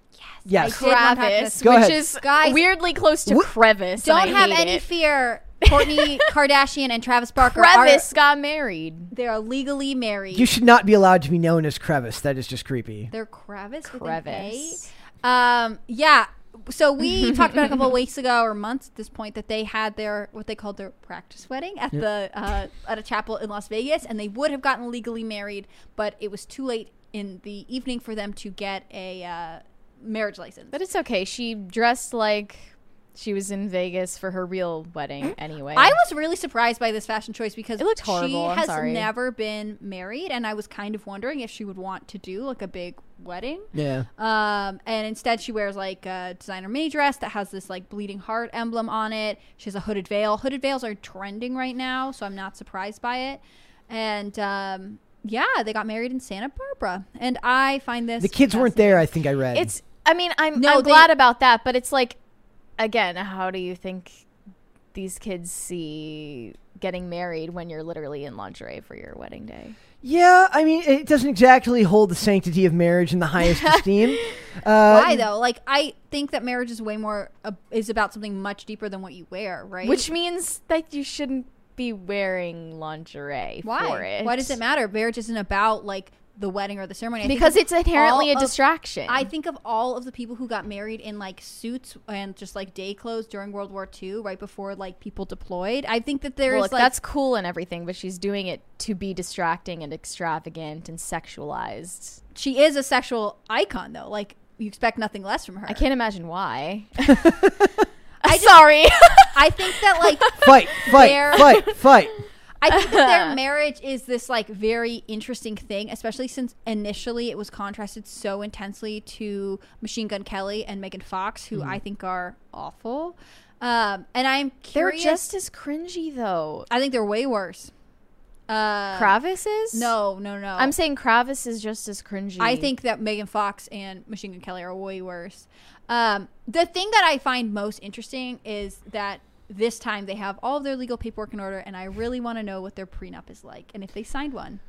Yes. I did want to talk Crevice, this- which ahead. is Guys, weirdly close to What- crevice. Don't have any it. fear. Kourtney Kardashian and Travis Barker Crevice are got married. they are legally married. You should not be allowed to be known as Crevice. That is just creepy. They're Kravis. with an A. Crevice. Um, yeah. So we (laughs) talked about a couple of weeks ago or months at this point that they had their what they called their practice wedding at the uh, at a chapel in Las Vegas, and they would have gotten legally married, but it was too late in the evening for them to get a uh, marriage license. But it's okay. She dressed like she was in Vegas for her real wedding anyway. I was really surprised by this fashion choice because It looked she horrible. I'm has sorry. never been married, and I was kind of wondering if she would want to do like a big wedding. Yeah. Um, and instead she wears like a designer mini dress that has this like bleeding heart emblem on it. She has a hooded veil. Hooded veils are trending right now, so I'm not surprised by it. And um, yeah, they got married in Santa Barbara, and I find this The kids weren't there. I think I read. It's. I mean, I'm. No, I'm they- glad about that, but it's like, again, how do you think these kids see getting married when you're literally in lingerie for your wedding day? yeah. I mean, it doesn't exactly hold the sanctity of marriage in the highest (laughs) esteem. Uh, Why though? Like I think that marriage is way more uh, is about something much deeper than what you wear, right? Which means that you shouldn't be wearing lingerie for why? it. Why does it matter? Marriage isn't about like the wedding or the ceremony. I Because it's inherently all a of- distraction. I think of all of the people who got married in like suits and just like day clothes during World War II, right before like people deployed. I think that there's well, look, like that's cool and everything, but she's doing it to be distracting and extravagant and sexualized. she is a sexual icon though. Like you expect nothing less from her. I can't imagine why. (laughs) I (laughs) I'm sorry. I think that like fight, fight, fight, fight. I think that their (laughs) marriage is this like very interesting thing, especially since initially it was contrasted so intensely to Machine Gun Kelly and Megan Fox, who I think are awful. Um, and I'm curious. They're just as cringy though. I think they're way worse. Uh, Kravis is? No, no, no. I'm saying Kravis is just as cringy. I think that Megan Fox and Machine Gun Kelly are way worse. Um, the thing that I find most interesting is that this time they have all of their legal paperwork in order, and I really want to know what their prenup is like and if they signed one.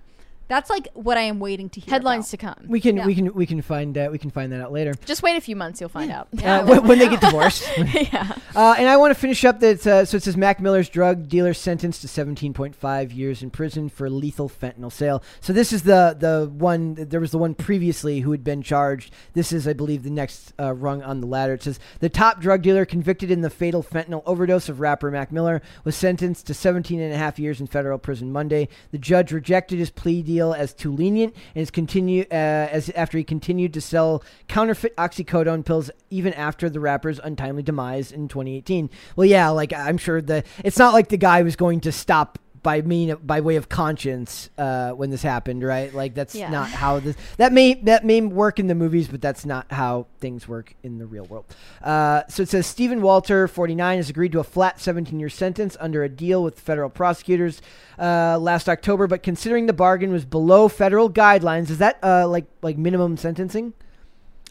That's like what I am waiting to hear. headlines about. to come. We can Yeah. we can we can find uh, we can find that out later Just wait a few months, you'll find out. uh, (laughs) when, when they get divorced. (laughs) yeah. Uh, and I want to finish up that. Uh, so it says Mac Miller's drug dealer sentenced to 17.5 years in prison for lethal fentanyl sale. So this is the the one. There was the one previously who had been charged. This is, I believe, the next uh, rung on the ladder. It says the top drug dealer convicted in the fatal fentanyl overdose of rapper Mac Miller was sentenced to 17 and a half years in federal prison Monday. The judge rejected his plea deal as too lenient and is continue uh, as after he continued to sell counterfeit oxycodone pills even after the rapper's untimely demise in 2018. Well, yeah, like I'm sure the it's not like the guy was going to stop by mean by way of conscience uh, when this happened, right? Like that's Yeah. not how this that may that may work in the movies, but that's not how things work in the real world. Uh, so it says Stephen Walter, 49, has agreed to a flat 17 year sentence under a deal with federal prosecutors uh, last October, but considering the bargain was below federal guidelines, is that uh, like like minimum sentencing?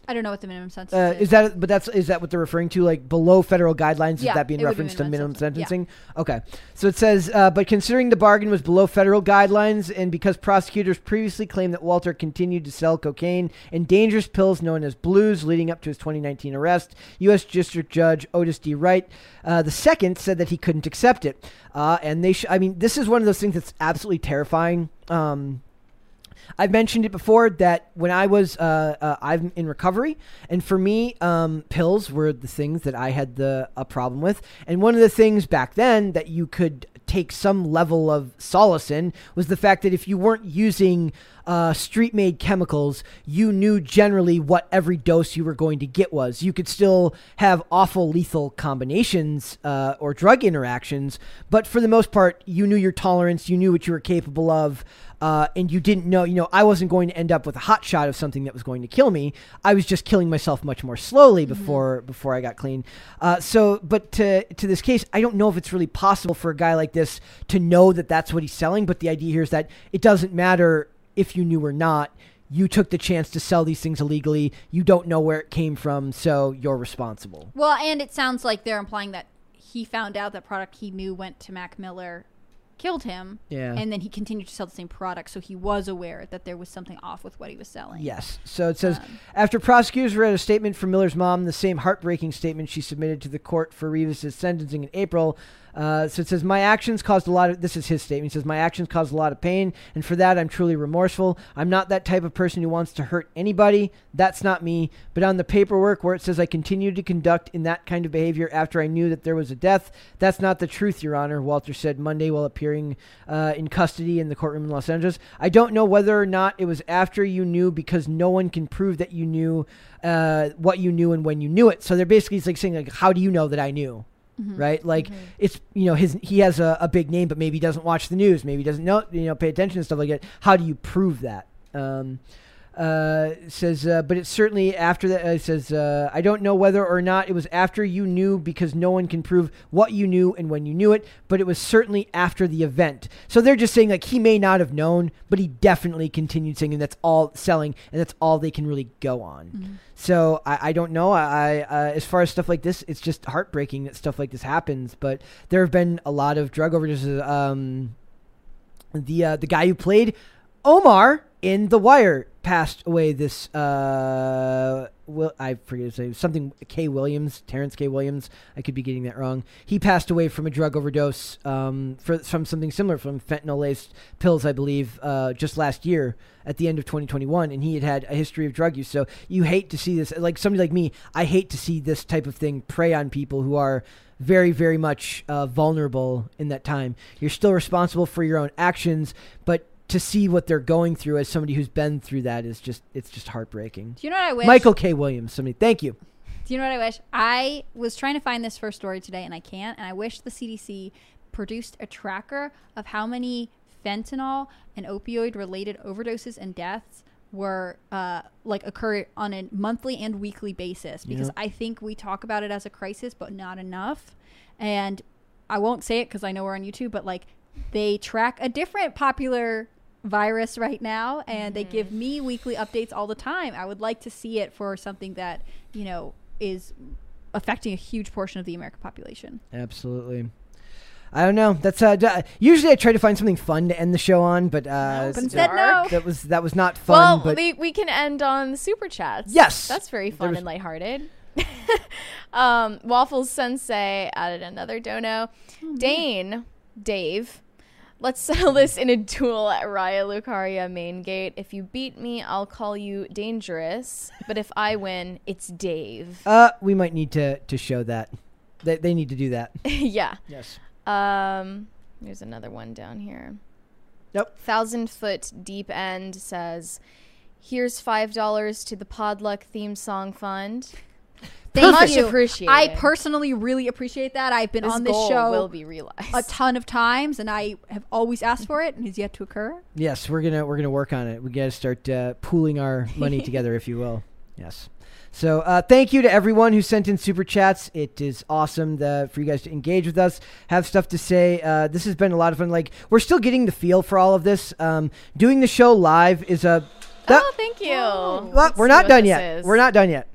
I don't know what the minimum sentence Uh, is. is that but that's is that what they're referring to? Like below federal guidelines is Yeah, that being would be referenced to minimum minimum sentencing, sentencing? Okay. So it says uh, but considering the bargain was below federal guidelines and because prosecutors previously claimed that walter continued to sell cocaine and dangerous pills known as blues leading up to his 2019 arrest u.s district judge otis d. Wright uh, the second said that he couldn't accept it. Uh, and they sh- i mean this is one of those things that's absolutely terrifying. Um, I've mentioned it before that when I was uh, uh, I'm in recovery, and for me, um, pills were the things that I had the a problem with. And one of the things back then that you could take some level of solace in was the fact that if you weren't using uh, street made chemicals, you knew generally what every dose you were going to get was. You could still have awful lethal combinations uh, or drug interactions, but for the most part, you knew your tolerance, you knew what you were capable of. Uh, and you didn't know, you know, I wasn't going to end up with a hot shot of something that was going to kill me. I was just killing myself much more slowly before before I got clean. Uh, so, but to to this case, I don't know if it's really possible for a guy like this to know that that's what he's selling. But the idea here is that it doesn't matter if you knew or not. You took the chance to sell these things illegally. You don't know where it came from, so you're responsible. Well, and it sounds like they're implying that he found out that product he knew went to Mac Miller killed him. Yeah. And then he continued to sell the same product, so he was aware that there was something off with what he was selling. Yes. So it says Um, after prosecutors read a statement from Miller's mom, the same heartbreaking statement she submitted to the court for Reavis's sentencing in April. Uh, so it says, My actions caused a lot of, this is his statement. He says, My actions caused a lot of pain, and for that I'm truly remorseful. I'm not that type of person who wants to hurt anybody. That's not me. But on the paperwork where it says I continued to conduct in that kind of behavior after I knew that there was a death, that's not the truth, Your Honor, Walter said Monday while appearing uh, in custody in the courtroom in Los Angeles. I don't know whether or not it was after you knew because no one can prove that you knew uh, what you knew and when you knew it. So they're basically like saying like, how do you know that I knew? Right, like it's you know his he has a, a big name, but maybe he doesn't watch the news, maybe he doesn't know you know pay attention and stuff like that. How do you prove that? Um, uh, says, uh, but it's certainly after that. Uh, it says, uh, I don't know whether or not it was after you knew because no one can prove what you knew and when you knew it, but it was certainly after the event. So they're just saying like he may not have known, but he definitely continued singing. That's all selling, and that's all they can really go on. So I, I don't know. I, I uh, as far as stuff like this, it's just heartbreaking that stuff like this happens. But there have been a lot of drug overdoses. Um, the uh, the guy who played Omar in The Wire passed away this uh I forget his name something K Williams Terrence K Williams. I could be getting that wrong. He passed away from a drug overdose um for, from something similar from fentanyl laced pills I believe uh just last year at the end of 2021 and he had had a history of drug use. So you hate to see this like somebody like me I hate to see this type of thing prey on people who are very very much uh, vulnerable in that time. You're still responsible for your own actions but to see what they're going through as somebody who's been through that is just it's just heartbreaking. Do you know what I wish? Michael K. Williams, somebody, thank you. Do you know what I wish? I was trying to find this first story today and I can't. And I wish the CDC produced a tracker of how many fentanyl and opioid related overdoses and deaths were uh, like occur on a monthly and weekly basis because Yeah. I think we talk about it as a crisis, but not enough. And I won't say it because I know we're on YouTube, but like they track a different popular virus right now and they give me weekly updates all the time. I would like to see it for something that, you know, is affecting a huge portion of the American population. Absolutely. I don't know. That's uh, d- usually I try to find something fun to end the show on, but uh, But instead, no. that was that was not fun. well, but we, we can end on super chats. Yes. That's very fun was- and lighthearted. (laughs) um, Waffles Sensei added another dono. Oh, Dane, Dave, let's settle (laughs) this in a duel at Raya Lucaria main gate. If you beat me, I'll call you dangerous. But if I win, it's Dave. uh, we might need to to show that. They, they need to do that. (laughs) yeah. Yes. Um, there's another one down here. Nope. Thousand Foot Deep End says, "Here's five dollars to the Podluck theme song fund." Thank Much you. appreciated. I personally really appreciate that. I've been This on this goal show will be realized. a ton of times and I have always asked for it and it's yet to occur. Yes, we're gonna we're gonna work on it. We got to start uh, pooling our money (laughs) together, if you will. Yes. So uh, thank you to everyone who sent in super chats. It is awesome the, for you guys to engage with us, have stuff to say. Uh, this has been a lot of fun. Like we're still getting the feel for all of this. Um, doing the show live is a. that- oh, thank you. well, Let's we're see not what done this yet. is. We're not done yet.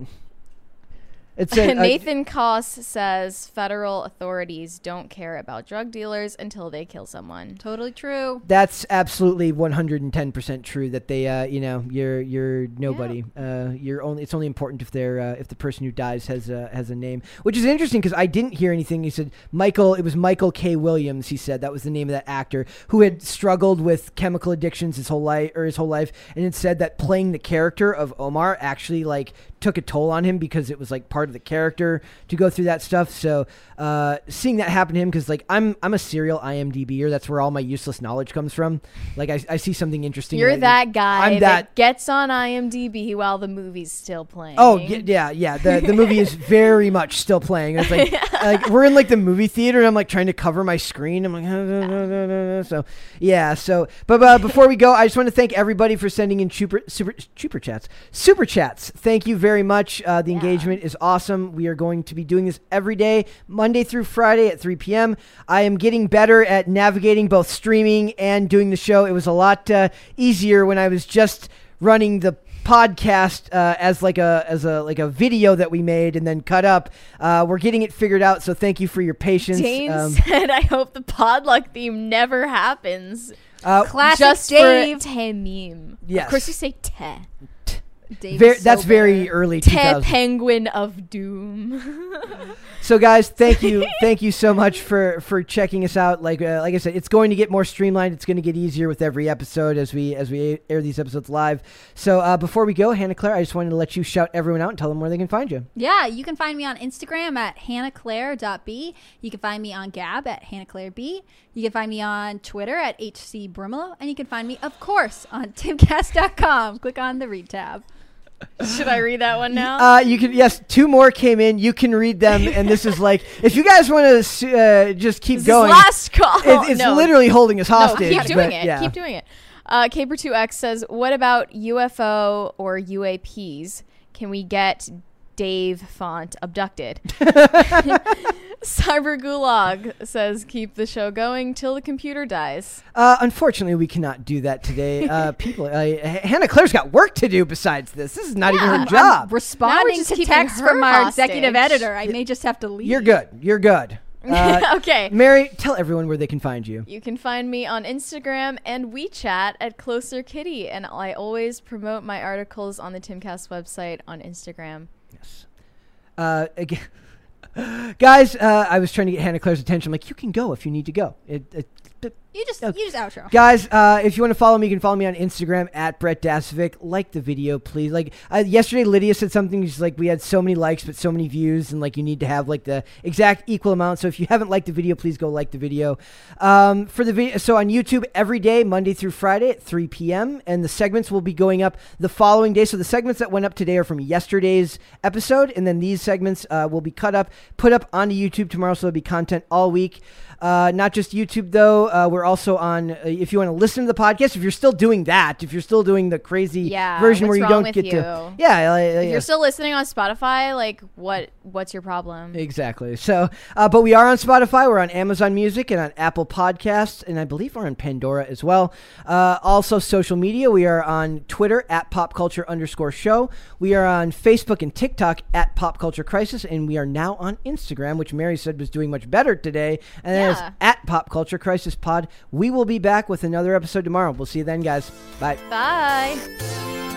It's (laughs) a, a- Nathan Koss says federal authorities don't care about drug dealers until they kill someone. Totally true. That's absolutely 110% true that they uh, you know, you're you're nobody. Uh, you're only it's only important if they're uh, if the person who dies has a has a name, which is interesting because I didn't hear anything. He said Michael it was Michael K Williams, he said that was the name of that actor who had struggled with chemical addictions his whole life or his whole life and it said that playing the character of Omar actually like took a toll on him because it was like part of the character to go through that stuff. So uh, seeing that happen to him, because like I'm I'm a serial IMDb, IMDb'er. That's where all my useless knowledge comes from. Like I, I see something interesting. You're that guy I'm that, that- gets on IMDb while the movie's still playing. Oh yeah, yeah. The the movie is very much still playing. It's like (laughs) like we're in like the movie theater, and I'm like trying to cover my screen. I'm like (laughs) so yeah. So but uh, before we go, I just want to thank everybody for sending in super super super chats, super chats. Thank you very much. Uh, the Yeah. engagement is awesome. We are going to be doing this every day, Monday through Friday at 3 p.m. I am getting better at navigating both streaming and doing the show. It was a lot uh, easier when I was just running the podcast uh, as like a as a like a video that we made and then cut up. Uh, we're getting it figured out, so thank you for your patience. Dane Um, said, "I hope the podluck theme never happens." uh, Classic Just Dave. for te meme. Yes. Of course, you say te. Dave ver- that's very early Te 2000. penguin of doom. So, guys, thank you, (laughs) thank you so much for for checking us out. Like uh, like I said, it's going to get more streamlined. It's going to get easier with every episode as we as we air these episodes live. So, uh, before we go, Hannah Claire, I just wanted to let you shout everyone out and tell them where they can find you. Yeah, you can find me on Instagram at hannahclaire.b. You can find me on Gab at hannahclaireb. You can find me on Twitter at hcbrimelow. And you can find me, of course, on (laughs) timcast.com. Click on the read tab. Should I read that one now? Uh, you can yes, two more came in. You can read them, and this is like (laughs) if you guys want to uh, just keep This going. last call. it- it's No. literally holding us No, hostage. keep doing but it. Yeah. Keep doing it. Uh, Caper2X says, What about UFO or UAPs? Can we get Dave font abducted? (laughs) (laughs) Cyber Gulag says, Keep the show going till the computer dies. Uh, unfortunately, we cannot do that today. Uh, (laughs) people, uh, Hannah Claire's got work to do besides this. This is not even her job. I'm responding to keeping texts from our executive editor. I may just have to leave. You're good. You're good. Uh, okay. Mary, tell everyone where they can find you. You can find me on Instagram and WeChat at Closer Kitty, and I always promote my articles on the Timcast website on Instagram. Uh, again, (laughs) guys, uh, I was trying to get Hannah Claire's attention. I'm like, you can go if you need to go. It, it- You just, Okay. you just outro. Guys, uh, if you want to follow me, you can follow me on Instagram at Brett Dasovic. Like the video, please. Like uh, yesterday, Lydia said something. She's like, we had so many likes, but so many views, and like you need to have like the exact equal amount. So if you haven't liked the video, please go like the video. Um, for the video, so on YouTube every day, Monday through Friday at 3 p.m. And the segments will be going up the following day. So the segments that went up today are from yesterday's episode, and then these segments uh, will be cut up, put up onto YouTube tomorrow. So there'll be content all week. Uh, not just YouTube though. Uh, we're also on. Uh, if you want to listen to the podcast, if you're still doing that, if you're still doing the crazy Yeah, version where you don't get to, you? yeah, uh, If yeah. you're still listening on Spotify, like what what's your problem? Exactly. So, uh, but we are on Spotify. We're on Amazon Music and on Apple Podcasts, and I believe we're on Pandora as well. Uh, also, social media. We are on Twitter at Pop Culture underscore Show. We are on Facebook and TikTok at Pop Culture Crisis, and we are now on Instagram, which Mary said was doing much better today, and that is Yeah. at Pop Culture Crisis Pod. We will be back with another episode tomorrow. We'll see you then, guys. Bye. Bye.